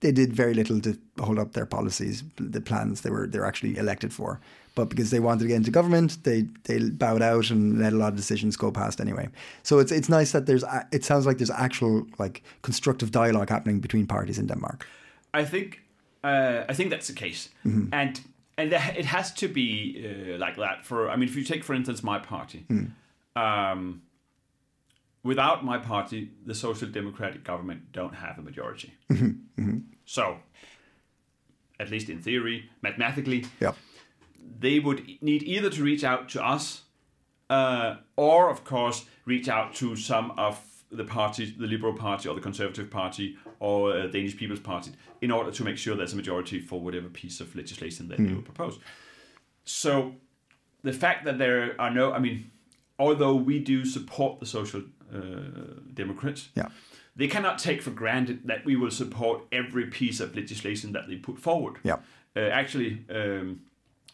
B: they did very little to hold up their policies, the plans they were they're actually elected for. But because they wanted to get into government, they they bowed out and let a lot of decisions go past anyway. So it's it's nice that there's it sounds like there's actual like constructive dialogue happening between parties in Denmark.
D: I think uh, I think that's the case,
B: Mm-hmm.
D: and and it has to be uh, like that. For I mean, if you take for instance my party,
B: Mm.
D: um, without my party, the Social Democratic government don't have a majority. [LAUGHS]
B: Mm-hmm.
D: So, at least in theory, mathematically,
B: Yeah.
D: they would need either to reach out to us uh, or, of course, reach out to some of the parties, the Liberal Party or the Conservative Party or uh, Danish People's Party, in order to make sure there's a majority for whatever piece of legislation that they would propose. So, the fact that there are no, I mean, although we do support the Social uh, Democrats,
B: Yeah.
D: they cannot take for granted that we will support every piece of legislation that they put forward.
B: Yeah.
D: Uh, actually, um,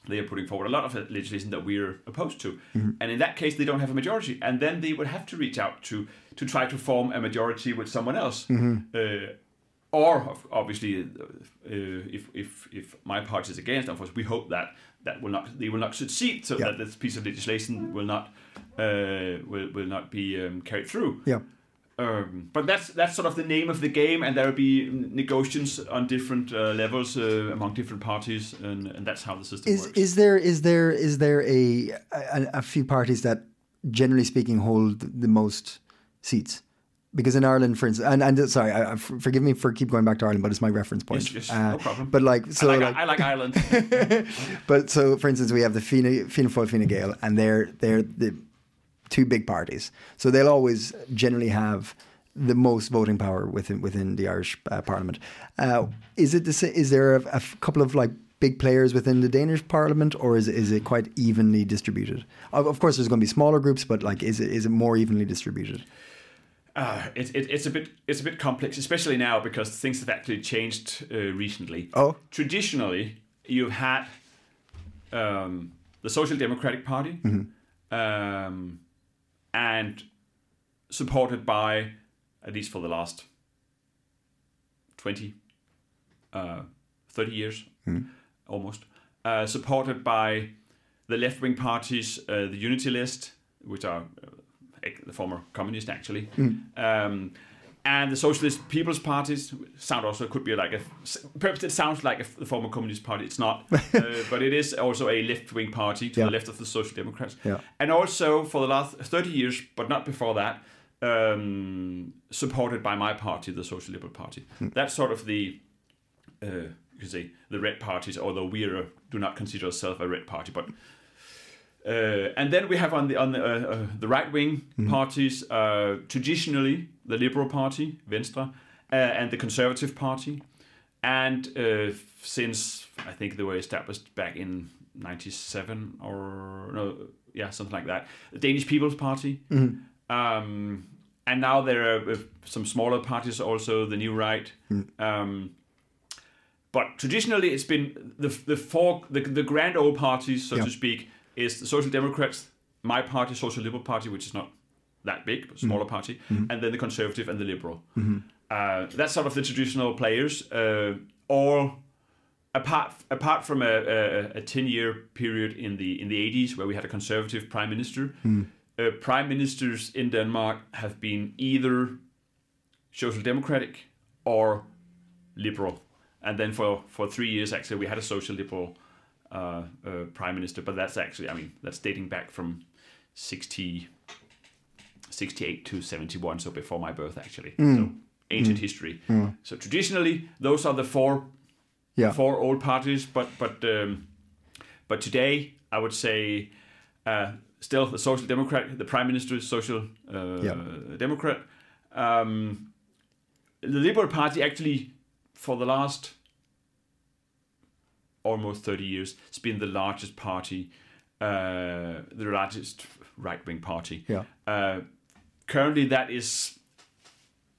D: they are putting forward a lot of legislation that we're opposed to, and in that case, they don't have a majority, and then they would have to reach out to to try to form a majority with someone else. Uh, or obviously, uh, uh, if if if my party is against, of course, we hope that that will not they will not succeed, so
B: Yeah.
D: that this piece of legislation will not uh, will will not be um, carried through.
B: Yeah.
D: Um, but that's that's sort of the name of the game, and there will be negotiations on different uh, levels uh, among different parties, and, and that's how the system
B: Is
D: works.
B: is there is there is there a, a a few parties that generally speaking hold the most seats? Because in Ireland, for instance, and, and uh, sorry, I, forgive me for keep going back to Ireland, but it's my reference point.
D: Yes, yes,
B: Uh,
D: no problem.
B: But like, so
D: I, like,
B: like,
D: I like Ireland. [LAUGHS]
B: but so for instance, we have the Fianna Fianna Fáil, Fine Gael, and they're they're the two big parties. So they'll always generally have the most voting power within within the Irish uh, Parliament. Uh, is it the, is there a couple of like big players within the Danish Parliament, or is it, is it quite evenly distributed? Of, of course, there's going to be smaller groups, but like, is it is it more evenly distributed?
D: Uh, it, it, it's a bit it's a bit complex, especially now because things have actually changed uh, recently.
B: Oh.
D: traditionally, you've had um, the Social Democratic Party, um, and supported by at least for the last 20, uh, 30 years, almost, uh, supported by the left wing parties, uh, the Unity List, which are uh, the former communist actually, um, and the Socialist People's Parties sound also could be like a perhaps it sounds like a, the former communist party. It's not, [LAUGHS] uh, but it is also a left wing party to
B: Yeah.
D: the left of the Social Democrats,
B: Yeah.
D: and also for the last thirty years, but not before that. Um, supported by my party, the Social Liberal Party. That's sort of the uh, you could say the red parties, although we are, do not consider ourselves a red party, but uh, and then we have on the on the, uh, uh, the right wing parties uh, traditionally the Liberal Party, Venstre, uh, and the Conservative Party, and uh, since I think they were established back in '97 or no, yeah, something like that, the Danish People's Party. Um, and now there are some smaller parties also, the New Right. Um, but traditionally, it's been the the four the, the grand old parties, so
B: Yeah.
D: to speak, is the Social Democrats, my party, Social Liberal Party, which is not that big, but smaller party, and then the Conservative and the Liberal. Uh, that's sort of the traditional players. Uh, all apart apart from a, a, a ten year period in the in the eighties where we had a Conservative prime minister. Uh, prime ministers in Denmark have been either social democratic or liberal. And then for, for three years, actually, we had a social liberal uh, uh, prime minister. But that's actually, I mean, that's dating back from 60, 68 to 71, so before my birth, actually. So ancient history. So traditionally, those are the four
B: Yeah.
D: four old parties, but but um, but today I would say uh, still the Social Democrat, the Prime Minister is Social uh,
B: Yeah.
D: Democrat. Um, the Liberal Party actually, for the last almost thirty years, it's been the largest party, uh, the largest right wing party.
B: Yeah.
D: Uh, currently, that is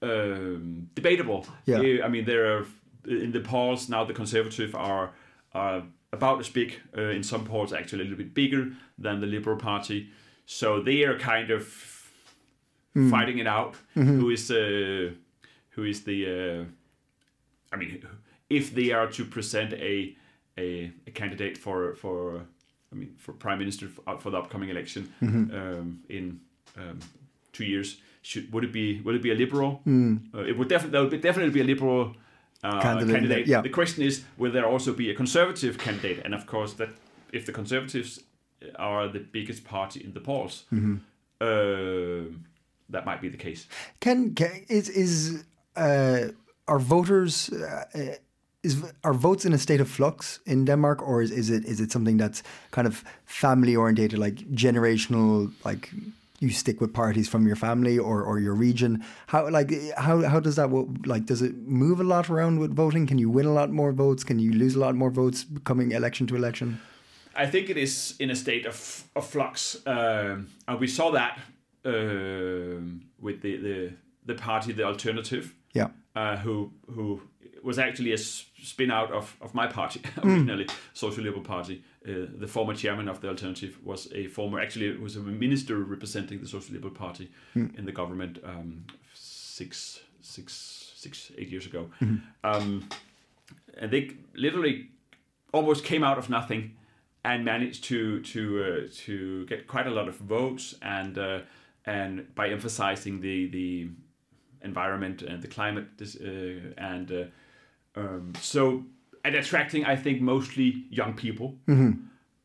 D: um, debatable.
B: Yeah.
D: I mean, there are in the polls now. The Conservative are are about as big uh, in some polls, actually a little bit bigger than the Liberal Party. So they are kind of fighting it out. Who is uh, who is the? Uh, I mean, if they are to present a a, a candidate for for I mean for prime minister for, for the upcoming election um, in um, two years, should would it be would it be a liberal? Uh, it would definitely there would be, definitely be a liberal. Uh,
B: Candidate,
D: candidate.
B: yeah.
D: The question is, will there also be a conservative candidate? And of course, that if the conservatives are the biggest party in the polls, uh, that might be the case.
B: Can, can is is uh, are voters uh, uh, is are votes in a state of flux in Denmark, or is, is it is it something that's kind of family orientated, like generational, like you stick with parties from your family or, or your region? How like how how does that like does it move a lot around with voting? Can you win a lot more votes? Can you lose a lot more votes coming election to election?
D: I think it is in a state of, of flux, um, and we saw that um with the, the the party, the alternative,
B: Yeah,
D: uh, who who was actually a spin out of, of my party [LAUGHS] originally, Social Liberal Party. Uh, the former chairman of the alternative was a former, actually, it was a minister representing the Social Liberal Party in the government um, six, six, six, eight years ago. Um, and they literally almost came out of nothing and managed to to uh, to get quite a lot of votes and uh, and by emphasizing the the environment and the climate this, uh, and uh, um, so and attracting I think mostly young people.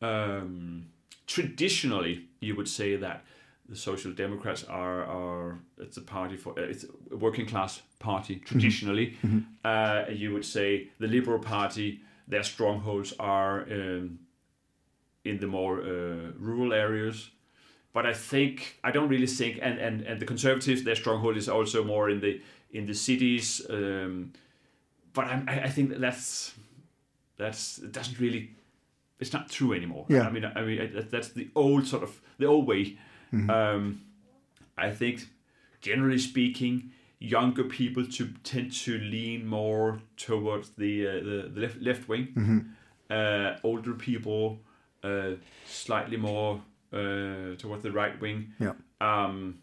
D: Um, traditionally, you would say that the Social Democrats are are it's a party for uh, it's a working class party traditionally. Uh, you would say the Liberal Party their strongholds are um, in the more uh, rural areas. But I think I don't really think, and, and, and the Conservatives their stronghold is also more in the in the cities. Um, but I'm, I I think that that's that's it doesn't really it's not true anymore.
B: Yeah.
D: I mean I mean I- that- that's the old sort of the old way. Um, I think generally speaking, younger people to tend to lean more towards the uh, the, the left left wing. Uh, older people uh, slightly more uh, towards the right wing.
B: yeah,
D: Um,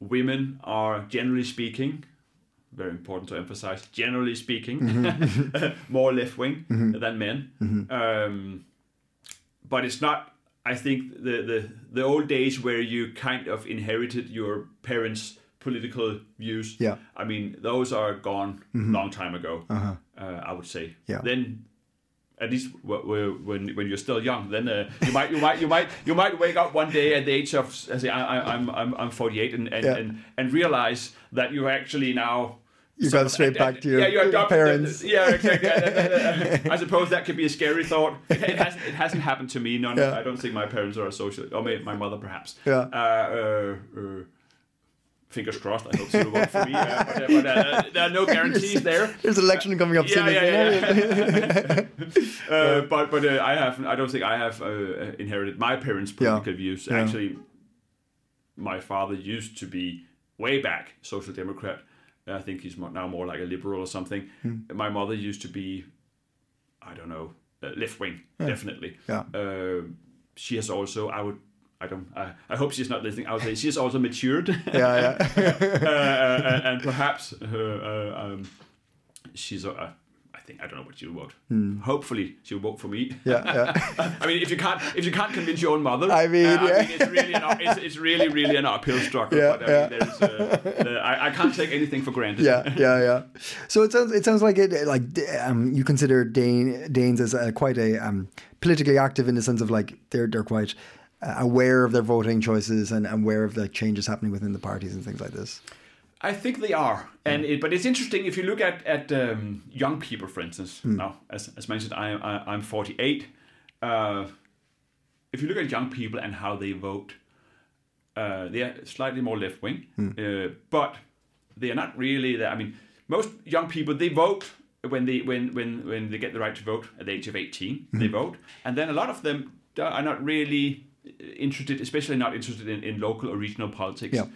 D: women are generally speaking, very important to emphasize, generally speaking, [LAUGHS] more left wing than men. Um, but it's not. I think the, the the old days where you kind of inherited your parents' political views.
B: Yeah.
D: I mean, those are gone long time ago. Uh huh. I would say.
B: Yeah.
D: Then at least wh- wh- when when you're still young, then uh, you might you might you might you might wake up one day at the age of I say I, I, I'm I'm I'm 48 and and,
B: Yeah.
D: and and realize that you're actually now.
B: You got straight back to your
D: yeah, you're adopted-
B: parents.
D: Yeah, exactly. [LAUGHS] I suppose that could be a scary thought. It hasn't it [LAUGHS] hasn't happened to me. None.
B: Yeah.
D: I don't think my parents are social. Or my, my mother perhaps.
B: Yeah.
D: Uh, uh, uh, fingers crossed. I hope so. for me. Uh, but uh, but uh, there are no [LAUGHS] guarantees there.
B: There's an election coming up soon.
D: Yeah,
B: isn't
D: yeah. Uh, but but uh, I have I don't think I have uh, inherited my parents' political views.
B: Yeah.
D: Actually, my father used to be way back social democrat. I think he's now more like a liberal or something.
B: Hmm.
D: My mother used to be, I don't know, uh, left wing definitely.
B: Yeah.
D: Uh, she has also I would. I don't. I, I hope she's not listening. I would say she has also matured, [LAUGHS]
B: yeah, yeah. [LAUGHS]
D: uh, uh, and perhaps her, uh, um, she's. Uh, I think I don't know what she would. vote. Hopefully, she would vote for me.
B: Yeah, yeah. [LAUGHS]
D: I mean, if you can't, if you can't convince your own mother,
B: I mean,
D: uh,
B: yeah.
D: it's really, an, it's, it's really, really an uphill struggle.
B: Yeah,
D: but, I mean, uh, uh, I, I can't take anything for granted.
B: yeah, yeah, yeah. So it sounds it sounds like it like um, you consider Dane, Danes as uh, quite a um, politically active in the sense of like they're they're quite uh, aware of their voting choices and and aware of the changes happening within the parties and things like this?
D: I think they are, and it, but it's interesting if you look at at um, young people, for instance. Now, as, as mentioned, I, I I'm 48. Uh, if you look at young people and how they vote, uh, they are slightly more left wing, uh, but they are not really. That, I mean, most young people they vote when they when when when they get the right to vote at the age of 18. They vote, and then a lot of them are not really interested, especially not interested in, in local or regional politics.
B: Yeah.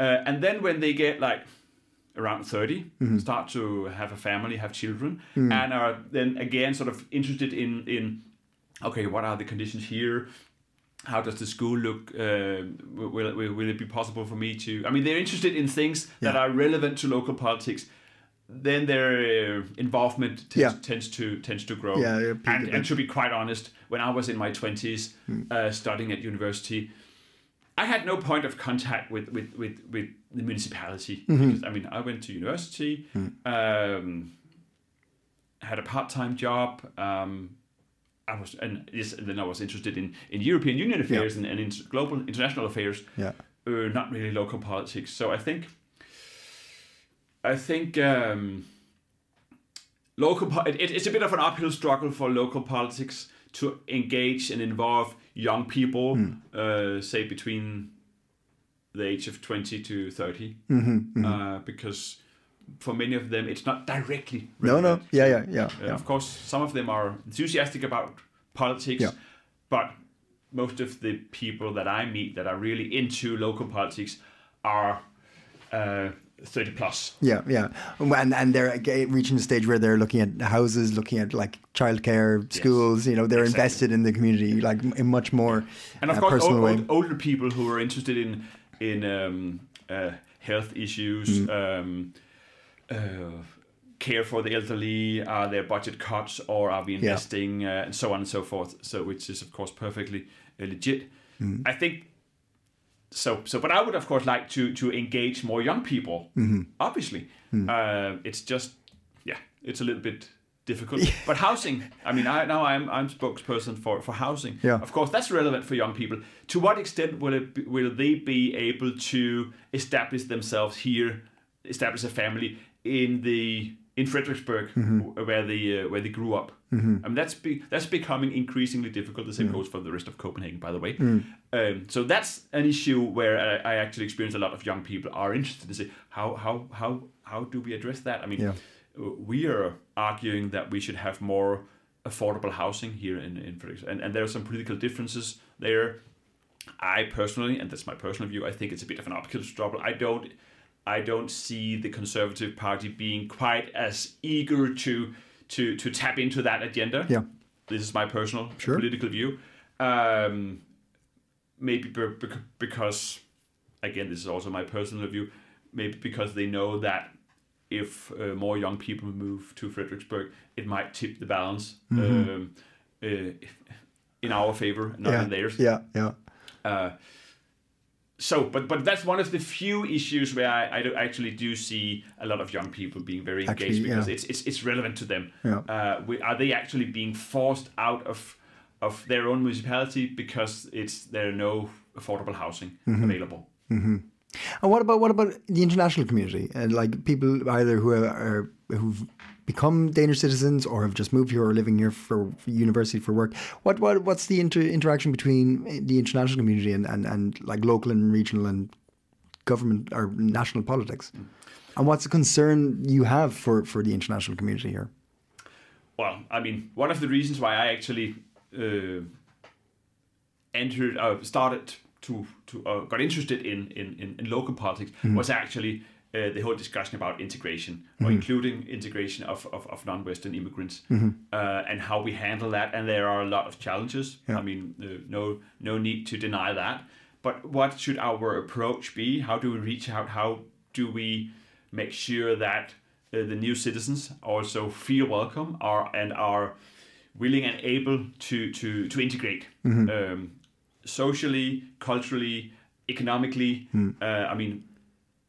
D: Uh, and then when they get like around 30, start to have a family, have children, and are then again sort of interested in in okay, what are the conditions here? How does the school look? Uh, will, will will it be possible for me to? I mean, they're interested in things that are relevant to local politics. Then their uh, involvement tends,
B: Yeah.
D: tends to tends to grow.
B: Yeah, yeah,
D: and, and to be quite honest, when I was in my twenties, uh, studying at university, I had no point of contact with with with, with the municipality. Because, I mean, I went to university, um, had a part time job. Um, I was, and yes, and then I was interested in, in European Union affairs and, and in global international affairs.
B: Yeah.
D: Uh, not really local politics. So I think, I think um, local. po- It, it's a bit of an uphill struggle for local politics to engage and involve young people, uh, say between the age of twenty to 30 uh, because for many of them it's not directly.
B: No, no. Yeah, yeah, yeah.
D: Uh,
B: yeah.
D: Of course, some of them are enthusiastic about politics,
B: Yeah.
D: but most of the people that I meet that are really into local politics are uh, 30 plus.
B: Yeah, yeah, and and they're reaching the stage where they're looking at houses, looking at like childcare, schools. You know, they're
D: Exactly.
B: invested in the community, like in much more
D: And of
B: uh,
D: course, old, old, older people who are interested in in um, uh, health issues,
B: Mm.
D: um, uh, care for the elderly, are there budget cuts or are we investing, uh, and so on and so forth. So, which is of course perfectly uh, legit.
B: Mm.
D: I think so. So, but I would of course like to to engage more young people.
B: Mm-hmm.
D: Obviously,
B: Mm.
D: uh, it's just yeah, it's a little bit difficult. [LAUGHS] But housing, I mean, I, now I'm I'm spokesperson for for housing.
B: Yeah.
D: Of course, that's relevant for young people. To what extent will it be, will they be able to establish themselves here, establish a family in the in Frederiksberg, wh- where they uh, where they grew up? I mean, that's be, that's becoming increasingly difficult. The same goes for the rest of Copenhagen, by the way. Um, so that's an issue where I, I actually experience a lot of young people are interested to say how how how how do we address that? I mean,
B: Yeah.
D: we are arguing that we should have more affordable housing here in, in Frederiksberg. And, and there are some political differences there. I personally, and that's my personal view, I think it's a bit of an uphill struggle. I don't I don't see the Conservative Party being quite as eager to to to tap into that agenda.
B: Yeah.
D: This is my personal
B: Sure.
D: political view. Um, maybe be- bec- because, again, this is also my personal view. Maybe because they know that if uh, more young people move to Frederiksberg, it might tip the balance um, uh, in our favor, not
B: yeah,
D: in theirs.
B: yeah, yeah,
D: Uh, so, but but that's one of the few issues where I, I do actually do see a lot of young people being very engaged
B: Actually,
D: because
B: yeah.
D: it's, it's it's relevant to them.
B: Yeah.
D: Uh, we, are they actually being forced out of of their own municipality because it's there are no affordable housing
B: Mm-hmm.
D: available?
B: And what about what about the international community and like people either who are, are who've become Danish citizens or have just moved here or are living here for university for work? What what what's the inter- interaction between the international community and, and, and like local and regional and government or national politics? And what's the concern you have for, for the international community here?
D: Well, I mean, one of the reasons why I actually uh, entered, uh, started to, to uh, got interested in, in, in, in local politics was actually uh, the whole discussion about integration, or including integration of, of, of non-Western immigrants, uh, and how we handle that. And there are a lot of challenges.
B: Yeah.
D: I mean, uh, no no need to deny that. But what should our approach be? How do we reach out? How do we make sure that uh, the new citizens also feel welcome are and are willing and able to to to integrate um, socially, culturally, economically. Uh, I mean,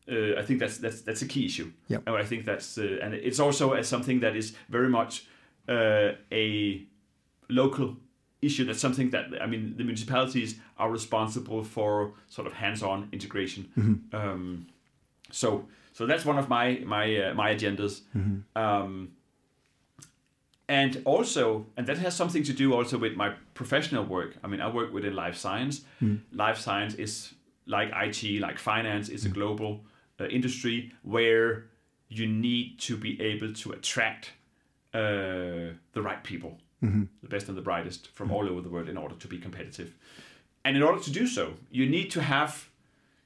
D: uh, I think that's that's that's a key issue.
B: Yeah.
D: and I think that's uh, and it's also as something that is very much uh, a local issue. That's something that I mean, the municipalities are responsible for sort of hands-on integration. Um, so, so that's one of my my uh, my agendas. Um, and also, and that has something to do also with my professional work. I mean, I work within life science. Life science is like IT, like finance, is a global uh, industry where you need to be able to attract uh, the right people, the best and the brightest from all over the world in order to be competitive. And in order to do so, you need to have,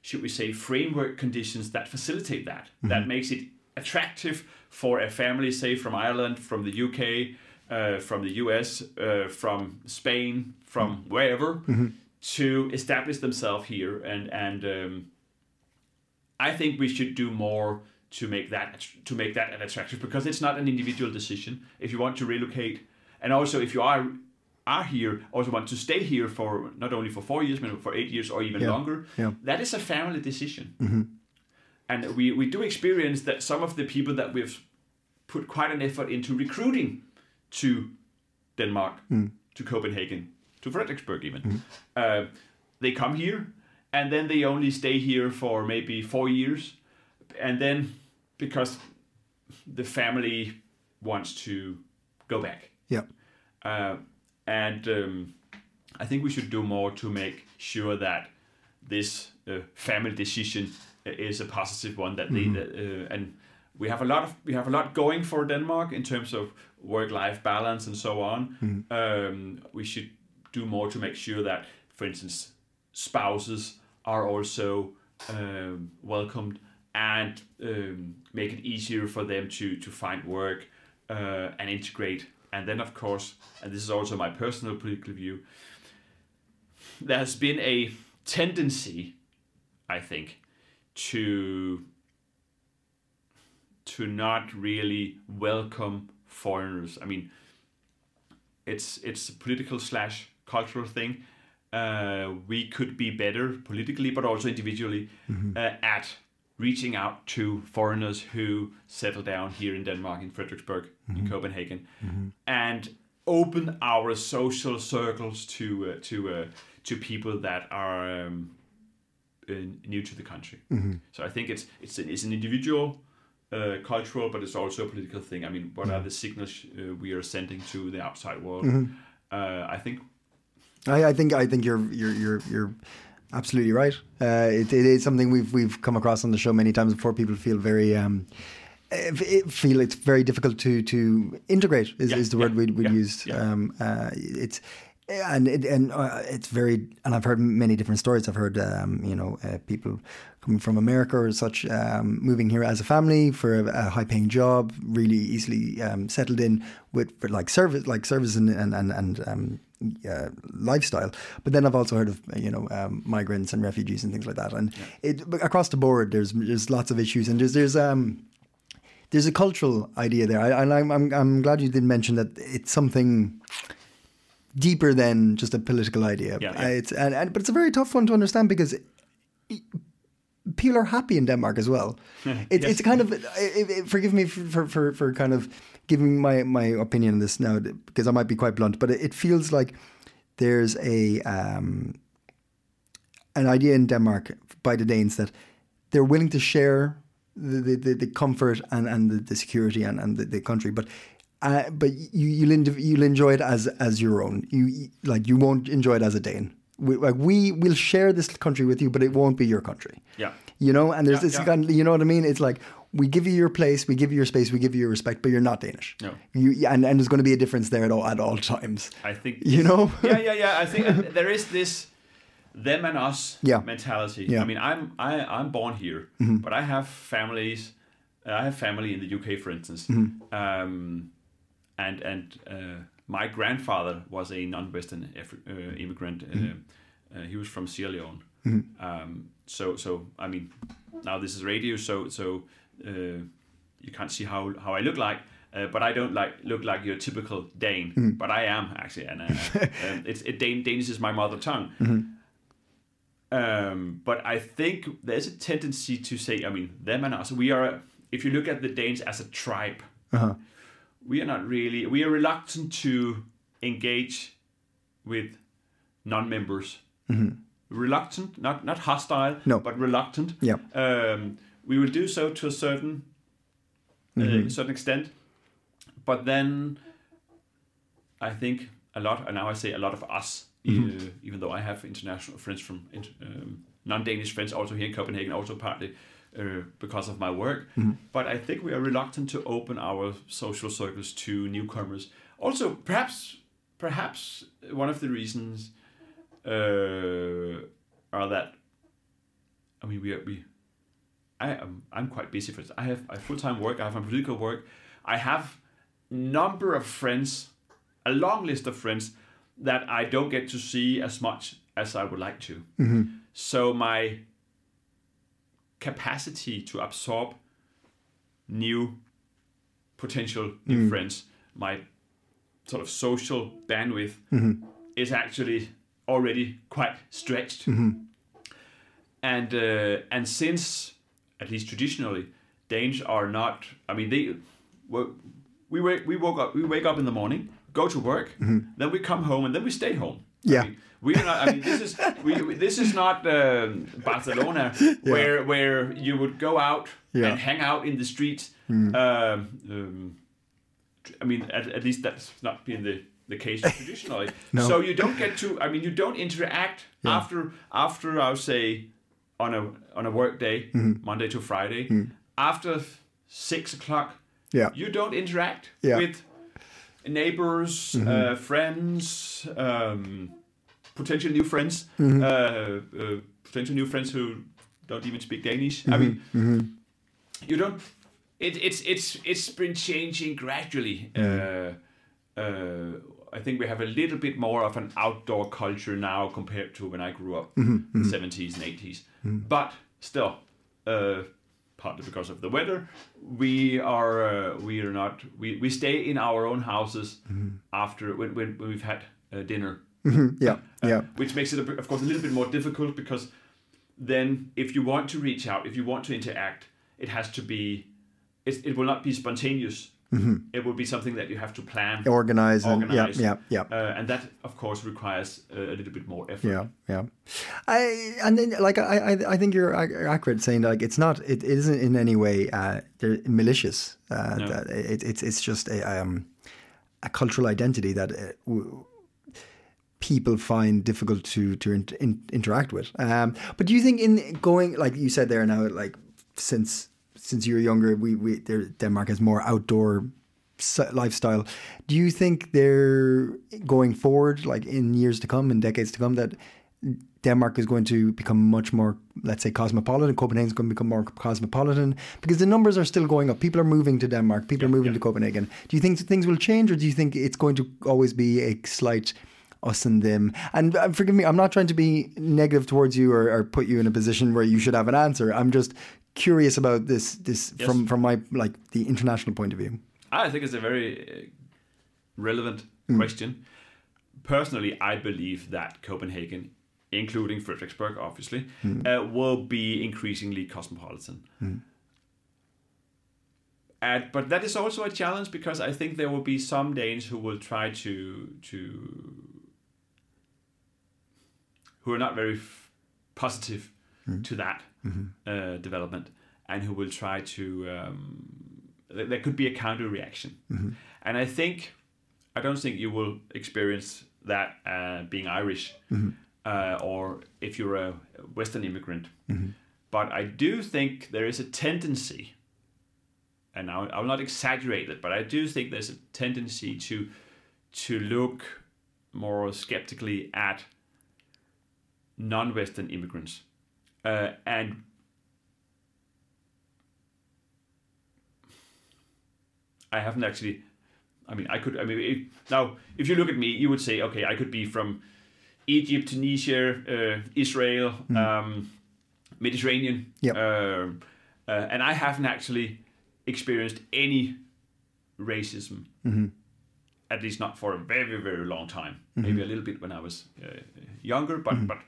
D: should we say, framework conditions that facilitate that, that makes it attractive for a family, say from Ireland, from the UK, uh, from the US, uh, from Spain, from wherever, to establish themselves here. And and um, I think we should do more to make that to make that an attractive because it's not an individual decision. If you want to relocate, and also if you are are here, also want to stay here for not only for four years, but for eight years or even
B: Yeah.
D: longer,
B: Yeah.
D: that is a family decision. Mm-hmm. And we, we do experience that some of the people that we've put quite an effort into recruiting to Denmark, mm. to Copenhagen, to Frederiksberg even, mm-hmm. uh, they come here and then they only stay here for maybe four years. And then because the family wants to go back.
B: Yeah.
D: Uh, and um, I think we should do more to make sure that this uh, family decision is a positive one. That they uh, and we have a lot of we have a lot going for Denmark in terms of work life balance and so on. Um, we should do more to make sure that, for instance, spouses are also um, welcomed and um, make it easier for them to to find work uh, and integrate. And then, of course, and this is also my personal political view, there has been a tendency, I think, to to not really welcome foreigners. I mean, it's it's a political slash cultural thing. Uh, we could be better politically, but also individually, uh, at reaching out to foreigners who settle down here in Denmark, in Frederiksberg, in Copenhagen, and open our social circles to uh, to uh, to people that are um, uh, new to the country. So I think it's it's an, it's an individual. Uh, cultural, but it's also a political thing. I mean, what are the signals uh, we are sending to the outside world? Uh, I think
B: I, I think I think you're you're you're you're absolutely right. Uh, it, it is something we've we've come across on the show many times before. People feel very um, eh, feel it's very difficult to to integrate. Is,
D: Yeah,
B: is the word
D: yeah,
B: we'd, we'd
D: yeah,
B: used. Um, uh, it's and it, and uh, it's very and I've heard many different stories. I've heard um, you know uh, people coming from America or such um, moving here as a family for a, a high paying job, really easily um, settled in with for like service like service and and and, and um, uh, lifestyle. But then I've also heard of you know um, migrants and refugees and things like that. And it across the board, there's there's lots of issues and there's there's um there's a cultural idea there, I, and I'm, I'm I'm glad you did mention that it's something deeper than just a political idea.
D: Yeah,
B: Uh,
D: yeah.
B: It's and, and but it's a very tough one to understand because i- people are happy in Denmark as well. [LAUGHS] It,
D: Yes.
B: It's kind of it, it, forgive me for for for kind of giving my my opinion on this now because I might be quite blunt, but it, it feels like there's a um, an idea in Denmark by the Danes that they're willing to share the the, the, comfort and, and the, the security and, and the, the country, but uh, but you you'll, you'll enjoy it as as your own. You like you won't enjoy it as a Dane. We, like we will share this country with you, but it won't be your country.
D: Yeah.
B: You know, and there's
D: Yeah,
B: this
D: yeah.
B: kind. you know what I mean? It's like we give you your place, we give you your space, we give you your respect, but you're not Danish.
D: No.
B: You and, and there's going to be a difference there at all at all times.
D: I think
B: You know? [LAUGHS]
D: yeah, yeah, yeah. I think [LAUGHS] there is this them and us
B: Yeah.
D: mentality.
B: Yeah. Mm-hmm.
D: I mean, I'm I, I'm born here, but I have families. I have family in the UK, for instance,
B: Mm-hmm.
D: um, and and uh, my grandfather was a non-Western uh, immigrant. Uh,
B: Mm-hmm.
D: uh, he was from Sierra Leone. Um, so so I mean, now this is radio, so so you can't see how how I look like. Uh, but I don't like look like your typical Dane, but I am actually, and uh, [LAUGHS] um, it's it, Dan- Danish is my mother tongue. Um, but I think there's a tendency to say, I mean, them and us. We are, if you look at the Danes as a tribe,
B: Uh-huh.
D: we are not really. We are reluctant to engage with non-members. Reluctant, not not hostile,
B: No.
D: but reluctant.
B: Yeah.
D: Um, we will do so to a certain uh, certain extent, but then I think a lot, and now I say a lot of us, uh, even though I have international friends from um, non-Danish friends also here in Copenhagen, also partly uh, because of my work. But I think we are reluctant to open our social circles to newcomers. Also, perhaps, perhaps one of the reasons uh, are that I mean we are, we I am I'm quite busy for this. I have I full time work. I have my political work. I have number of friends, a long list of friends that I don't get to see as much as I would like to. Mm-hmm. So my capacity to absorb new potential new mm. friends, my sort of social bandwidth mm-hmm. is actually already quite stretched. Mm-hmm. And uh, and since at least traditionally Danes are not. I mean they. We wake, we woke up. We wake up in the morning, go to work, then we come home, and then we stay home. I
B: Yeah.
D: mean, we are not. I mean, this is we, we- this is not um, Barcelona, [LAUGHS] where where you would go out
B: Yeah.
D: and hang out in the streets. Um, um, I mean, at, at least that's not been the, the case [LAUGHS] traditionally. So you don't get to. I mean, you don't interact after after I would say on a on a work day, mm-hmm. Monday to Friday. Mm-hmm. After six o'clock,
B: Yeah.
D: you don't interact
B: Yeah.
D: with neighbors, uh, mm-hmm. friends, um, potential new friends, uh, uh, potential new friends who don't even speak Danish. I mean, you don't. It, it's it's it's been changing gradually. Uh, uh, Uh, uh, I think we have a little bit more of an outdoor culture now compared to when I grew up in the seventies and 80s But still, uh, partly because of the weather, we are uh, we are not we, we stay in our own houses after when, when, when we've had uh, dinner
B: Yeah. Yeah.
D: which makes it, of course, a little bit more difficult because then if you want to reach out, if you want to interact, it has to be, it, it will not be spontaneous. It would be something that you have to plan,
B: Organize and yeah.
D: organize.
B: Yeah. Yeah.
D: Uh, and that, of course, requires a little bit more effort.
B: Yeah, yeah. I and then like I I, I think you're accurate saying like it's not it, it isn't in any way uh, malicious. Uh,
D: No.
B: that it, it's it's just a um a cultural identity that uh, w- people find difficult to to in, in, interact with. Um, but do you think in going like you said there now like since since you were younger we we there, Denmark has more outdoor lifestyle. Do you think they're going forward, like in years to come, in decades to come, that Denmark is going to become much more, let's say, cosmopolitan? Copenhagen is going to become more cosmopolitan because the numbers are still going up. People are moving to Denmark. People are moving to Copenhagen. Do you think things will change, or do you think it's going to always be a slight us and them? And uh, forgive me, I'm not trying to be negative towards you or, or put you in a position where you should have an answer. I'm just curious about this this
D: Yes.
B: from from my like the international point of view.
D: I think it's a very uh, relevant question. Personally, I believe that Copenhagen, including Frederiksberg, obviously, uh, will be increasingly cosmopolitan. And, but that is also a challenge because I think there will be some Danes who will try to to who are not very f- positive to that uh, development, and who will try to um, there there could be a counter reaction. And I think I don't think you will experience that uh, being Irish uh, or if you're a Western immigrant. But I do think there is a tendency, and I I will not exaggerate it, but I do think there's a tendency to to look more skeptically at non-Western immigrants, uh, and I haven't actually. I mean, I could. I mean, if, now if you look at me, you would say, okay, I could be from Egypt, Tunisia, uh, Israel, um, Mediterranean,
B: Yep.
D: um, uh, and I haven't actually experienced any racism. At least not for a very, very long time. Maybe a little bit when I was uh, younger, but but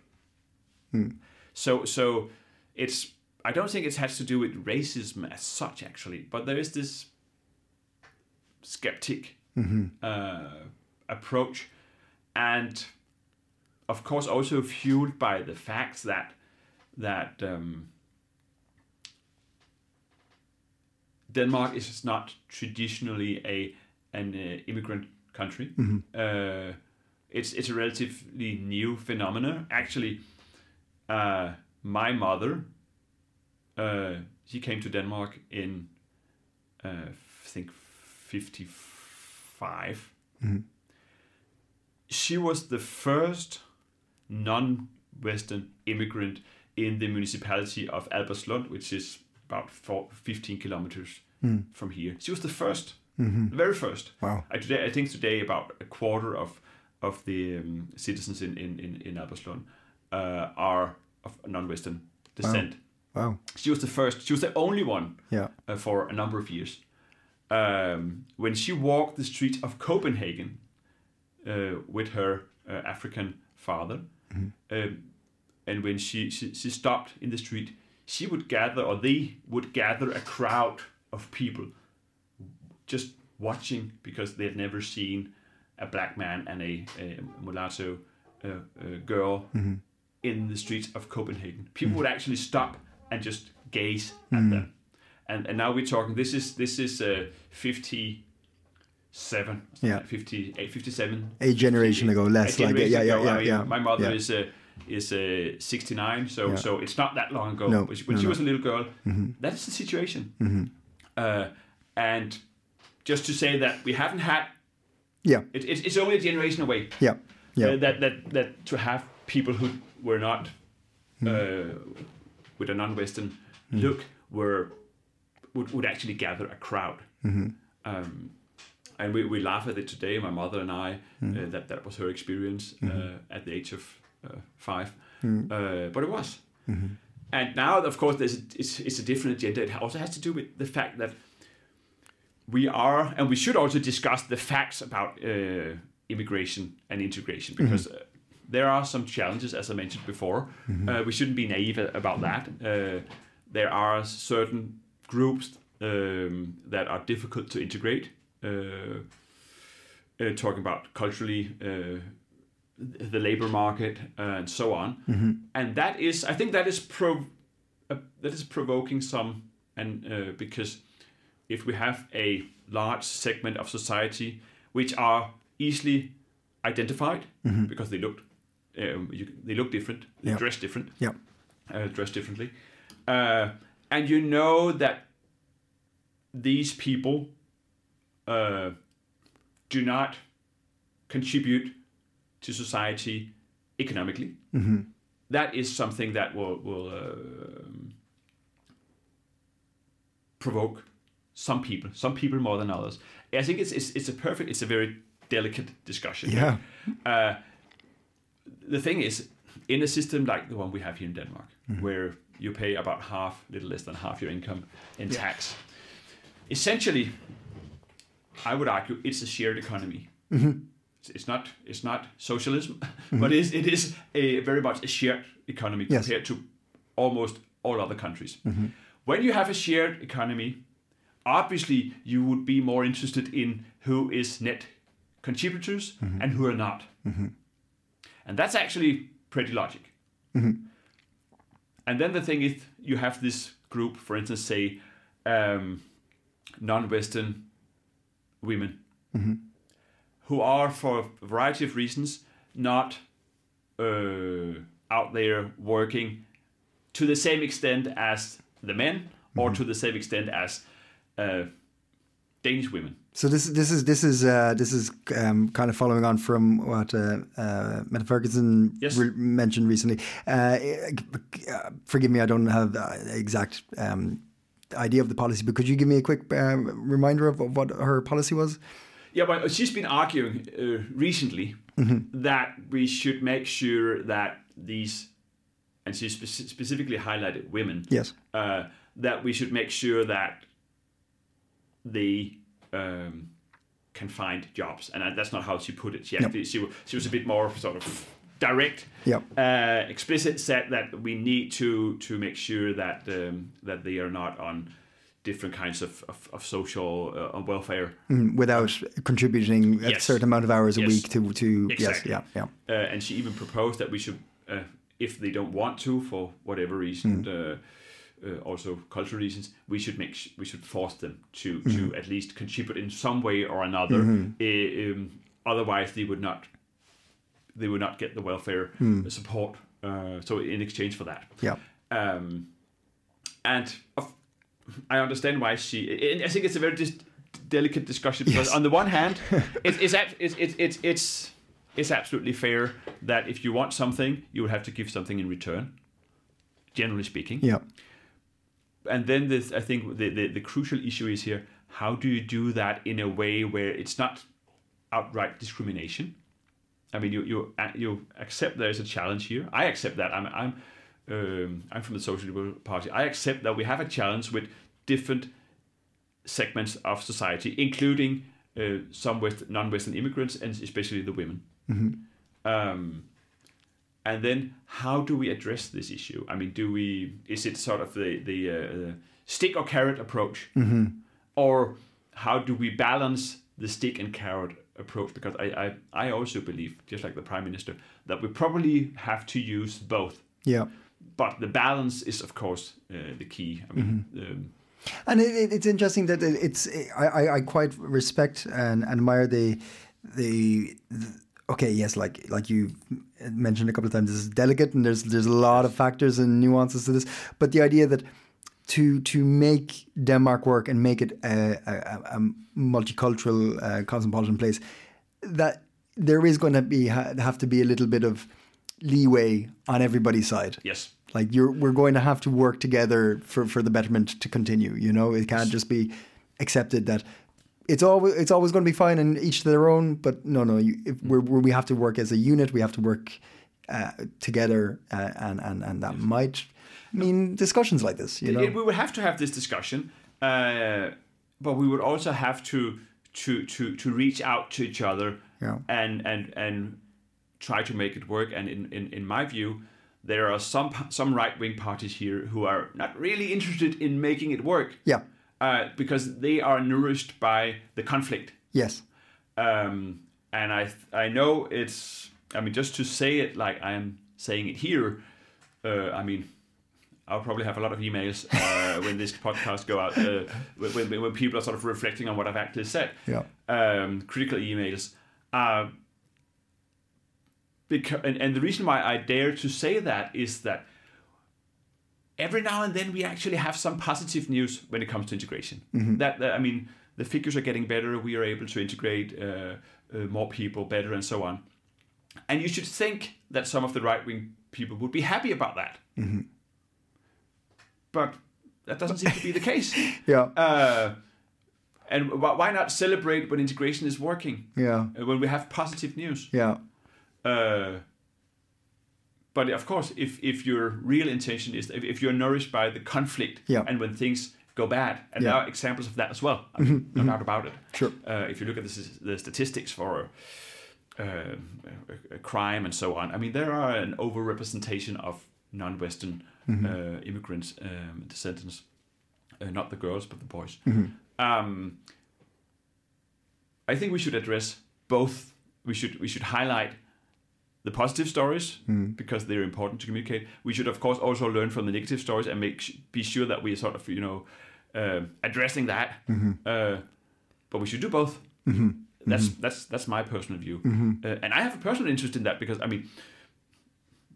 D: so so it's. I don't think it has to do with racism as such, actually, but there is this skeptic uh, approach, and of course, also fueled by the fact that that um, Denmark is not traditionally a an uh, immigrant country. Uh, it's it's a relatively new phenomenon. Actually, uh, my mother, uh, she came to Denmark in, uh, I think, fifty five. She was the first non-Western immigrant in the municipality of Albertslund, which is about four, 15 kilometers from here. She was the 1st the very first.
B: Wow.
D: I, today, I think today about a quarter of of the um, citizens in in in, in Albertslund uh, are of non-Western descent.
B: Wow.
D: She was the first. She was the only one
B: Yeah.
D: uh, for a number of years. Um, when she walked the streets of Copenhagen uh, with her uh, African father, um, and when she, she she stopped in the street, she would gather, or they would gather a crowd of people just watching because they had never seen a black man and a, a mulatto uh, uh, girl in the streets of Copenhagen. People would actually stop and just gaze at them. And and now we're talking. This is this is uh, fifty seven.
B: Yeah.
D: 58, 57.
B: A generation ago, less like yeah, yeah, yeah,
D: I mean,
B: yeah.
D: My mother
B: yeah.
D: is uh, is uh, sixty nine, so
B: Yeah.
D: so it's not that long ago.
B: No,
D: when
B: no,
D: she
B: no.
D: was a little girl, that is the situation. Uh, and just to say that we haven't had
B: yeah,
D: it, it's, it's only a generation away
B: yeah, yeah.
D: uh, that that that to have people who were not uh, with a non-Western look were would, would actually gather a crowd. Um, and we, we laugh at it today, my mother and I, uh, that that was her experience uh, at the age of uh, five. Uh, but it was. And now, of course, there's a, it's, it's a different agenda. It also has to do with the fact that we are, and we should also discuss the facts about uh, immigration and integration because uh, there are some challenges, as I mentioned before. Uh, we shouldn't be naive about that. Uh, there are certain groups um, that are difficult to integrate. Uh, uh, talking about culturally, uh, the labor market, uh, and so on, and that is, I think, that is pro, uh, that is provoking some, and uh, because if we have a large segment of society which are easily identified because they look um, you, they look different, they
B: Yeah.
D: dress different,
B: Yeah.
D: uh, dress differently, uh, and you know that these people uh, do not contribute to society economically. That is something that will will uh, provoke some people, some people more than others. I think it's it's, it's a perfect, it's a very delicate discussion.
B: Yeah.
D: Uh, the thing is, in a system like the one we have here in Denmark, mm-hmm. where you pay about half, little less than half your income in tax, essentially, I would argue it's a shared economy. Mm-hmm. It's, it's not it's not socialism, mm-hmm. but it is, it is a very much a shared economy
B: Yes.
D: compared to almost all other countries. When you have a shared economy, obviously you would be more interested in who is net contributors and who are not. And that's actually pretty logic. And then the thing is, you have this group, for instance, say um, non-Western women, who are, for a variety of reasons, not uh, out there working to the same extent as the men, or to the same extent as uh, Danish women.
B: So this this is this is uh, this is um, kind of following on from what uh, uh, Mette Frederiksen
D: Yes.
B: re- mentioned recently. Uh, uh, forgive me, I don't have the exact um, idea of the policy, but could you give me a quick uh, reminder of, of what her policy was?
D: Yeah, but she's been arguing uh, recently that we should make sure that these, and she speci- specifically highlighted women.
B: Yes.
D: Uh, that we should make sure that they um, can find jobs, and uh, that's not how she put it. She actually she, she was a bit more sort of direct,
B: Yep.
D: uh, explicit. Said that we need to to make sure that um, that they are not on different kinds of of, of social uh, welfare,
B: Mm, without contributing a certain amount of hours a
D: Yes.
B: week to to yes, yeah, yeah.
D: uh, and she even proposed that we should, uh, if they don't want to for whatever reason,
B: Hmm.
D: Uh, uh, also cultural reasons, we should make sh- we should force them to
B: Hmm.
D: to at least contribute in some way or another. Uh, um, otherwise, they would not they would not get the welfare support. Uh, so in exchange for that,
B: Yeah.
D: um, and of, I understand why she. and I think it's a very dis- delicate discussion because
B: Yes.
D: on the one hand, [LAUGHS] it's it's, it's it's it's it's it's absolutely fair that if you want something, you will have to give something in return. Generally speaking,
B: Yeah.
D: And then this, I think the, the the crucial issue is here: how do you do that in a way where it's not outright discrimination? I mean, you you you accept there is a challenge here. I accept that. I'm I'm um, I'm from the Social Liberal Party. I accept that we have a challenge with different segments of society, including uh, some West, non-Western immigrants and especially the women. Um, and then, how do we address this issue? I mean, do we? Is it sort of the the uh, stick or carrot approach, or how do we balance the stick and carrot approach? Because I, I I also believe, just like the prime minister, that we probably have to use both.
B: Yeah.
D: But the balance is, of course, uh, the key. I mean, um,
B: And it, it, it's interesting that it, it's I, I, I quite respect and admire the, the the okay yes like like you mentioned a couple of times this is delicate and there's there's a lot of factors and nuances to this but the idea that to to make Denmark work and make it a, a, a multicultural uh, cosmopolitan place that there is going to be ha- have to be a little bit of leeway on everybody's side.
D: Yes.
B: like you're we're going to have to work together for for the betterment to continue you know? It can't just be accepted that it's always it's always going to be fine and each to their own but no no you, if we're, we're, we have to work as a unit we have to work uh, together uh, and and and that might mean discussions like this you know
D: we would have to have this discussion, uh, but we would also have to to to to reach out to each other
B: Yeah.
D: and and and try to make it work. And in in, in my view, there are some some right wing parties here who are not really interested in making it work.
B: yeah
D: Uh, because they are nourished by the conflict.
B: yes
D: Um, and I I know it's I mean just to say it like I am saying it here, uh, I mean I'll probably have a lot of emails uh, [LAUGHS] when this podcast go out uh, when, when, when people are sort of reflecting on what I've actually said.
B: Yeah.
D: Um, critical emails. Uh, because, and, and the reason why I dare to say that is that every now and then we actually have some positive news when it comes to integration. That, that I mean, the figures are getting better. We are able to integrate uh, uh, more people better, and so on. And you should think that some of the right wing people would be happy about that. But that doesn't seem to be the case. [LAUGHS]
B: yeah
D: Uh, and wh- why not celebrate when integration is working?
B: yeah
D: uh, When we have positive news.
B: yeah
D: Uh, but of course, if, if your real intention is if, if you're nourished by the conflict
B: Yeah.
D: and when things go bad, and
B: Yeah.
D: there are examples of that as well, I mean, no doubt about it.
B: Sure.
D: Uh, if you look at the, the statistics for uh, a crime and so on, I mean, there are an overrepresentation of non-Western uh, immigrants, um, descendants, uh, not the girls but the boys. Um, I think we should address both. We should we should highlight the positive stories because they're important to communicate. We should, of course, also learn from the negative stories and make be sure that we are sort of you know uh, addressing that. Uh, but we should do both. That's that's that's my personal view, uh, and I have a personal interest in that because I mean,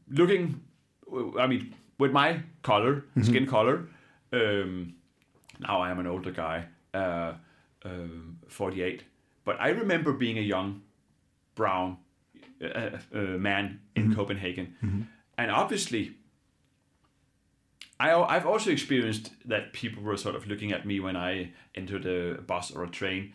D: looking, I mean, with my color, skin color. Um, now I am an older guy, uh, um, 48. But I remember being a young, brown uh, uh, man in Copenhagen. And obviously, I, I've also experienced that people were sort of looking at me when I entered a bus or a train.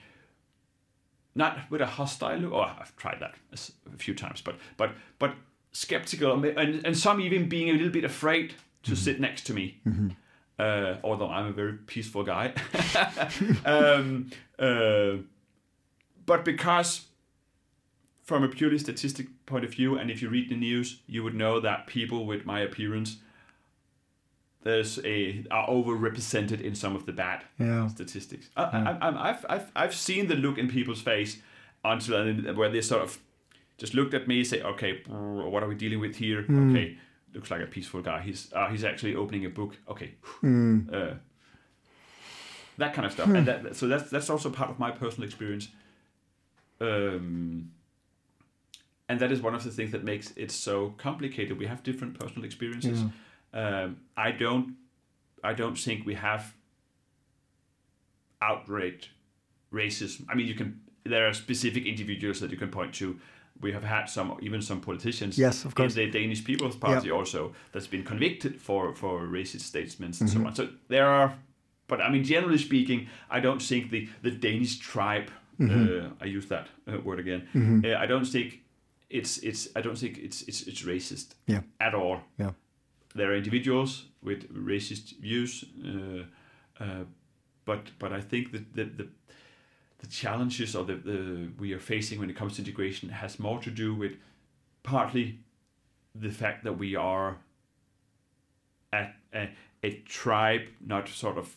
D: Not with a hostile look. Oh, I've tried that a few times, but but but skeptical, and, and some even being a little bit afraid to sit next to me uh, although I'm a very peaceful guy. [LAUGHS] [LAUGHS] um, uh, but because, from a purely statistic point of view, and if you read the news, you would know that people with my appearance, there's a are overrepresented in some of the bad
B: Yeah.
D: statistics. I, I, I, I've, I've I've seen the look in people's face until where they sort of just looked at me and say, okay, what are we dealing with here? Okay, looks like a peaceful guy. He's uh, he's actually opening a book. Okay, uh, that kind of stuff. And that, so that's that's also part of my personal experience. Um, and that is one of the things that makes it so complicated. We have different personal experiences. Um, I don't, I don't think we have outright racism. I mean, you can. There are specific individuals that you can point to. We have had some, even some politicians.
B: Yes, of course.
D: In the Danish People's Party also that's been convicted for for racist statements and so on. So there are, but I mean, generally speaking, I don't think the the Danish tribe. Uh, I use that uh, word again. Uh, I don't think it's it's. I don't think it's it's it's racist
B: Yeah.
D: at all
B: Yeah.
D: there are individuals with racist views, uh, uh, but but I think that the, the the challenges or the, the we are facing when it comes to integration has more to do with partly the fact that we are a, a, a tribe not sort of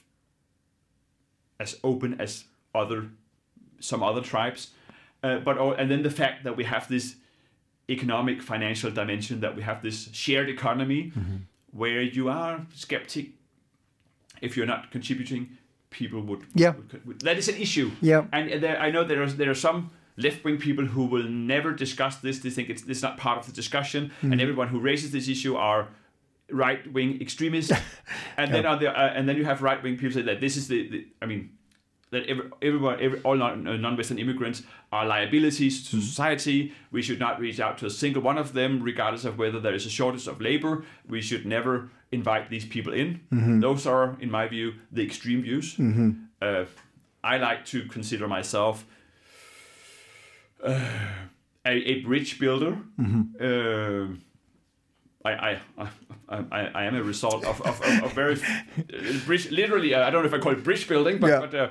D: as open as other some other tribes uh, but and then the fact that we have this economic financial dimension that we have this shared economy where you are skeptic if you're not contributing people would,
B: Yeah.
D: would- would- that is an issue
B: Yeah.
D: and there, I know there are there are some left wing people who will never discuss this. They think it's this not part of the discussion, and everyone who raises this issue are right wing extremists. [LAUGHS] and then on the uh, and then you have right wing people say that this is the, the I mean that every, everyone every, all non, uh, non-Western immigrants are liabilities to society. We should not reach out to a single one of them, regardless of whether there is a shortage of labor. We should never invite these people in. Those are, in my view, the extreme views. Uh, I like to consider myself uh, a, a bridge builder. Uh, I, I, I, I, am a result of, of, of, of very uh, bridge, literally. Uh, I don't know if I call it bridge building, but
B: Yeah.
D: but, uh,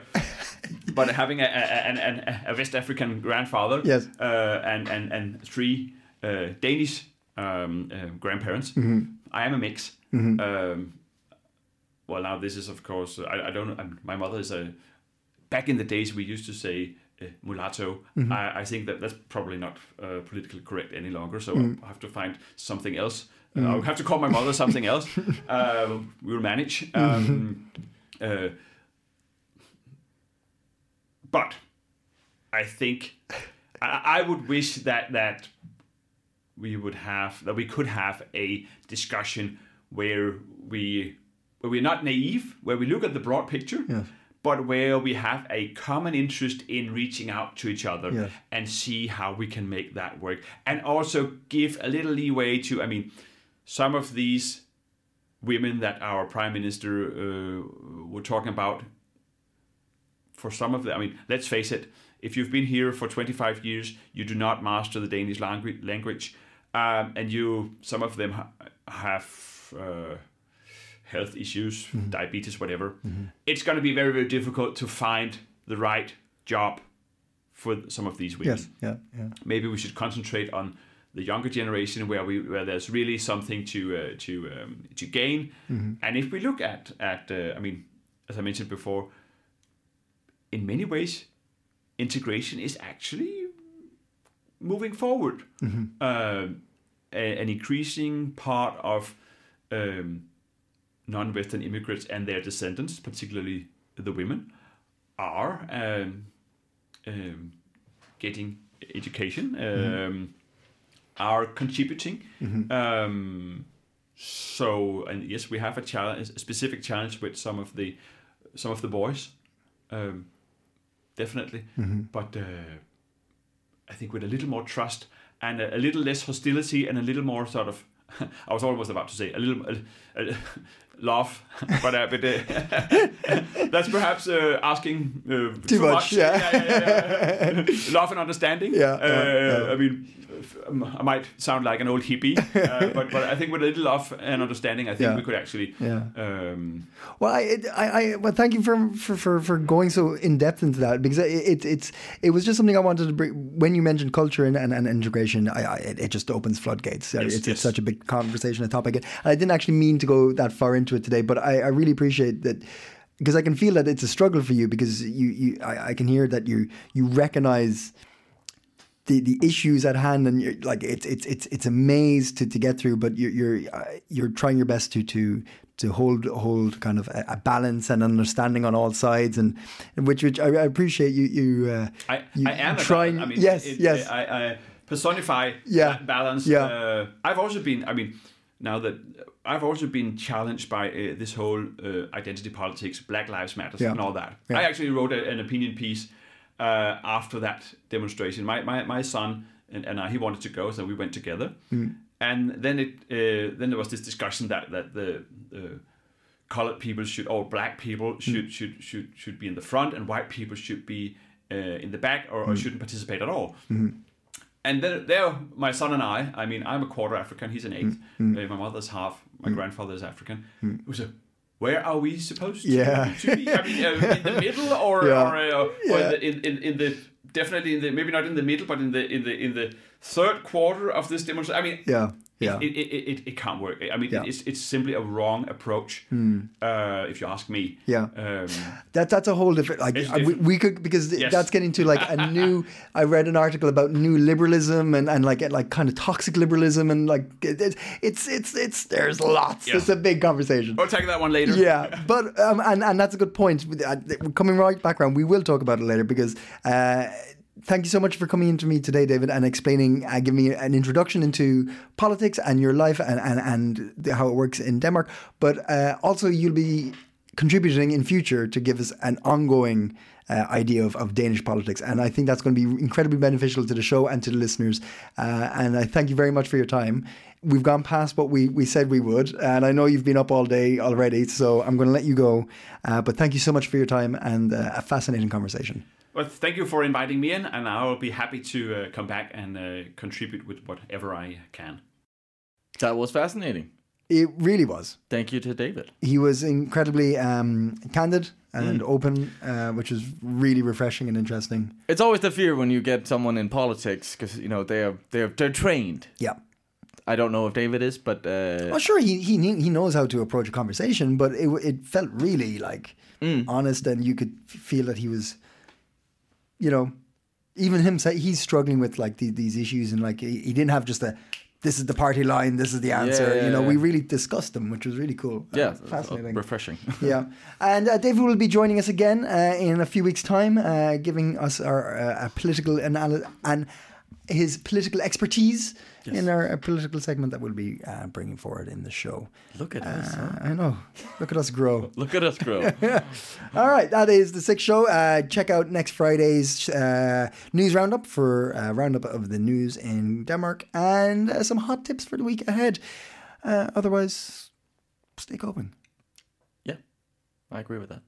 D: but having a, a, an- a West African grandfather,
B: Yes.
D: uh, and and and three uh, Danish um, uh, grandparents. I am a mix. Um, well, now this is of course I, I don't. I'm, my mother is a. Back in the days, we used to say uh, mulatto. I, I think that that's probably not uh, politically correct any longer. So I have to find something else. Uh, I'll have to call my mother something else. [LAUGHS] uh, we'll manage. Um, uh, but I think I, I would wish that that we would have that we could have a discussion where we where we're not naive, where we look at the broad picture,
B: Yes.
D: but where we have a common interest in reaching out to each other
B: Yes.
D: and see how we can make that work, and also give a little leeway to. I mean, some of these women that our prime minister uh, were talking about for some of them, I mean, let's face it, if you've been here for 25 years, you do not master the Danish language, language um, and you, some of them ha- have uh, health issues, diabetes, whatever. It's going to be very, very difficult to find the right job for some of these women
B: Yes. Yeah. Yeah.
D: maybe we should concentrate on the younger generation where we where there's really something to uh, to um, to gain. And if we look at at uh, i mean as i mentioned before in many ways integration is actually moving forward. Um, a- an increasing part of um, non-western immigrants and their descendants particularly the women are um, um, getting education, um, are contributing. Um, so, and yes, we have a challenge, a specific challenge with some of the some of the boys, um, definitely. But uh, I think with a little more trust and a, a little less hostility and a little more sort of. [LAUGHS] I was almost about to say a little a, a, [LAUGHS] love, [LAUGHS] but uh, but uh, that's perhaps uh, asking uh, too,
B: much, yeah.
D: yeah, yeah, yeah. love and understanding.
B: Yeah,
D: uh. I mean, I might sound like an old hippie, uh, [LAUGHS] but but I think with a little of an understanding, I think
B: Yeah.
D: we could actually.
B: Yeah.
D: Um,
B: Well, I, it- I, I well, thank you for, for, for, for going so in depth into that because it, it, it's it was just something I wanted to bring. When you mentioned culture and, and, and integration, I, I, it, it just opens floodgates.
D: Yes,
B: it's,
D: yes.
B: it's such a big conversation, a topic, and I didn't actually mean to go that far into it today, but I, I really appreciate that because I can feel that it's a struggle for you because you, you I, I can hear that you you recognize the, the issues at hand and you're like it's it's it's it's a maze to, to get through but you're you're uh, you're trying your best to to to hold hold kind of a, a balance and understanding on all sides and which which I, I appreciate you you uh,
D: I,
B: you
D: I am
B: trying.
D: I mean,
B: yes
D: it-
B: yes
D: I, I personify
B: Yeah.
D: that balance.
B: Yeah.
D: Uh, I've also been. I mean, now that I've also been challenged by uh, this whole uh, identity politics, Black Lives Matter,
B: Yeah.
D: and all that.
B: Yeah.
D: I actually wrote a, an opinion piece uh, after that demonstration. My my, my son and, and I, he wanted to go, so we went together.
B: Mm.
D: And then it uh, then there was this discussion that that the. the colored people should or black people
B: Mm.
D: should should should should be in the front and white people should be uh, in the back or,
B: Mm.
D: or shouldn't participate at all.
B: Mm-hmm.
D: And then there, my son and I. I mean, I'm a quarter African. He's an 8th
B: Mm-hmm.
D: Uh, my mother's half. My grandfather is African. It was a. Where are we supposed to,
B: Yeah.
D: to be? I mean, uh, in the middle, [LAUGHS] or
B: Yeah.
D: or, uh, or
B: Yeah.
D: in, the, in, in in the definitely in the maybe not in the middle, but in the in the in the third quarter of this demonstration. I mean,
B: yeah yeah
D: it, it, it, it, can't work. I mean,
B: Yeah.
D: It's it's simply a wrong approach, uh, if you ask me.
B: Yeah.
D: Um,
B: That that's a whole different like I- we, we could because
D: Yes.
B: that's getting to like a new. [LAUGHS] I read an article about new liberalism and, and like like kind of toxic liberalism and like it, it- it's it's it's there's lots.
D: Yeah.
B: It's a big conversation.
D: we'll take that one later.
B: Yeah, but um, and and that's a good point. Uh, Coming right back around, we will talk about it later because. Uh, Thank you so much for coming into me today, David, and explaining, uh, giving me an introduction into politics and your life and, and, and how it works in Denmark. But uh, also, you'll be contributing in future to give us an ongoing uh, idea of, of Danish politics. And I think that's going to be incredibly beneficial to the show and to the listeners. Uh, and I thank you very much for your time. We've gone past what we, we said we would. And I know you've been up all day already, so I'm going to let you go. Uh, but thank you so much for your time and uh, a fascinating conversation.
D: Well, thank you for inviting me in, and I'll be happy to uh, come back and uh, contribute with whatever I can.
C: That was fascinating.
B: It really was.
C: Thank you to David.
B: He was incredibly um, candid and open, uh, which was really refreshing and interesting.
C: It's always the fear when you get someone in politics because you know they are they're they're trained.
B: Yeah.
C: I don't know if David is, but uh,
B: Well, sure, he he he knows how to approach a conversation, but it it felt really like honest, and you could feel that he was, you know, even him say he's struggling with like the, these issues, and like he, he didn't have just a. This is the party line. This is the answer.
C: yeah,
B: you know,
C: yeah.
B: we really discussed them, which was really cool.
C: yeah,
B: Uh, fascinating.
C: refreshing. [LAUGHS]
B: yeah, and uh, David will be joining us again uh, in a few weeks' time, uh, giving us our uh, political analysis and his political expertise in our uh, political segment that we'll be uh, bringing forward in the show.
C: Look at us. huh?
B: Uh, I know. Look at us grow. [LAUGHS]
C: Look at us grow. [LAUGHS]
B: All right, that is the sixth show. Uh, check out next Friday's uh, news roundup for uh, roundup of the news in Denmark and uh, some hot tips for the week ahead. Uh, otherwise, stay coping.
C: yeah, I agree with that.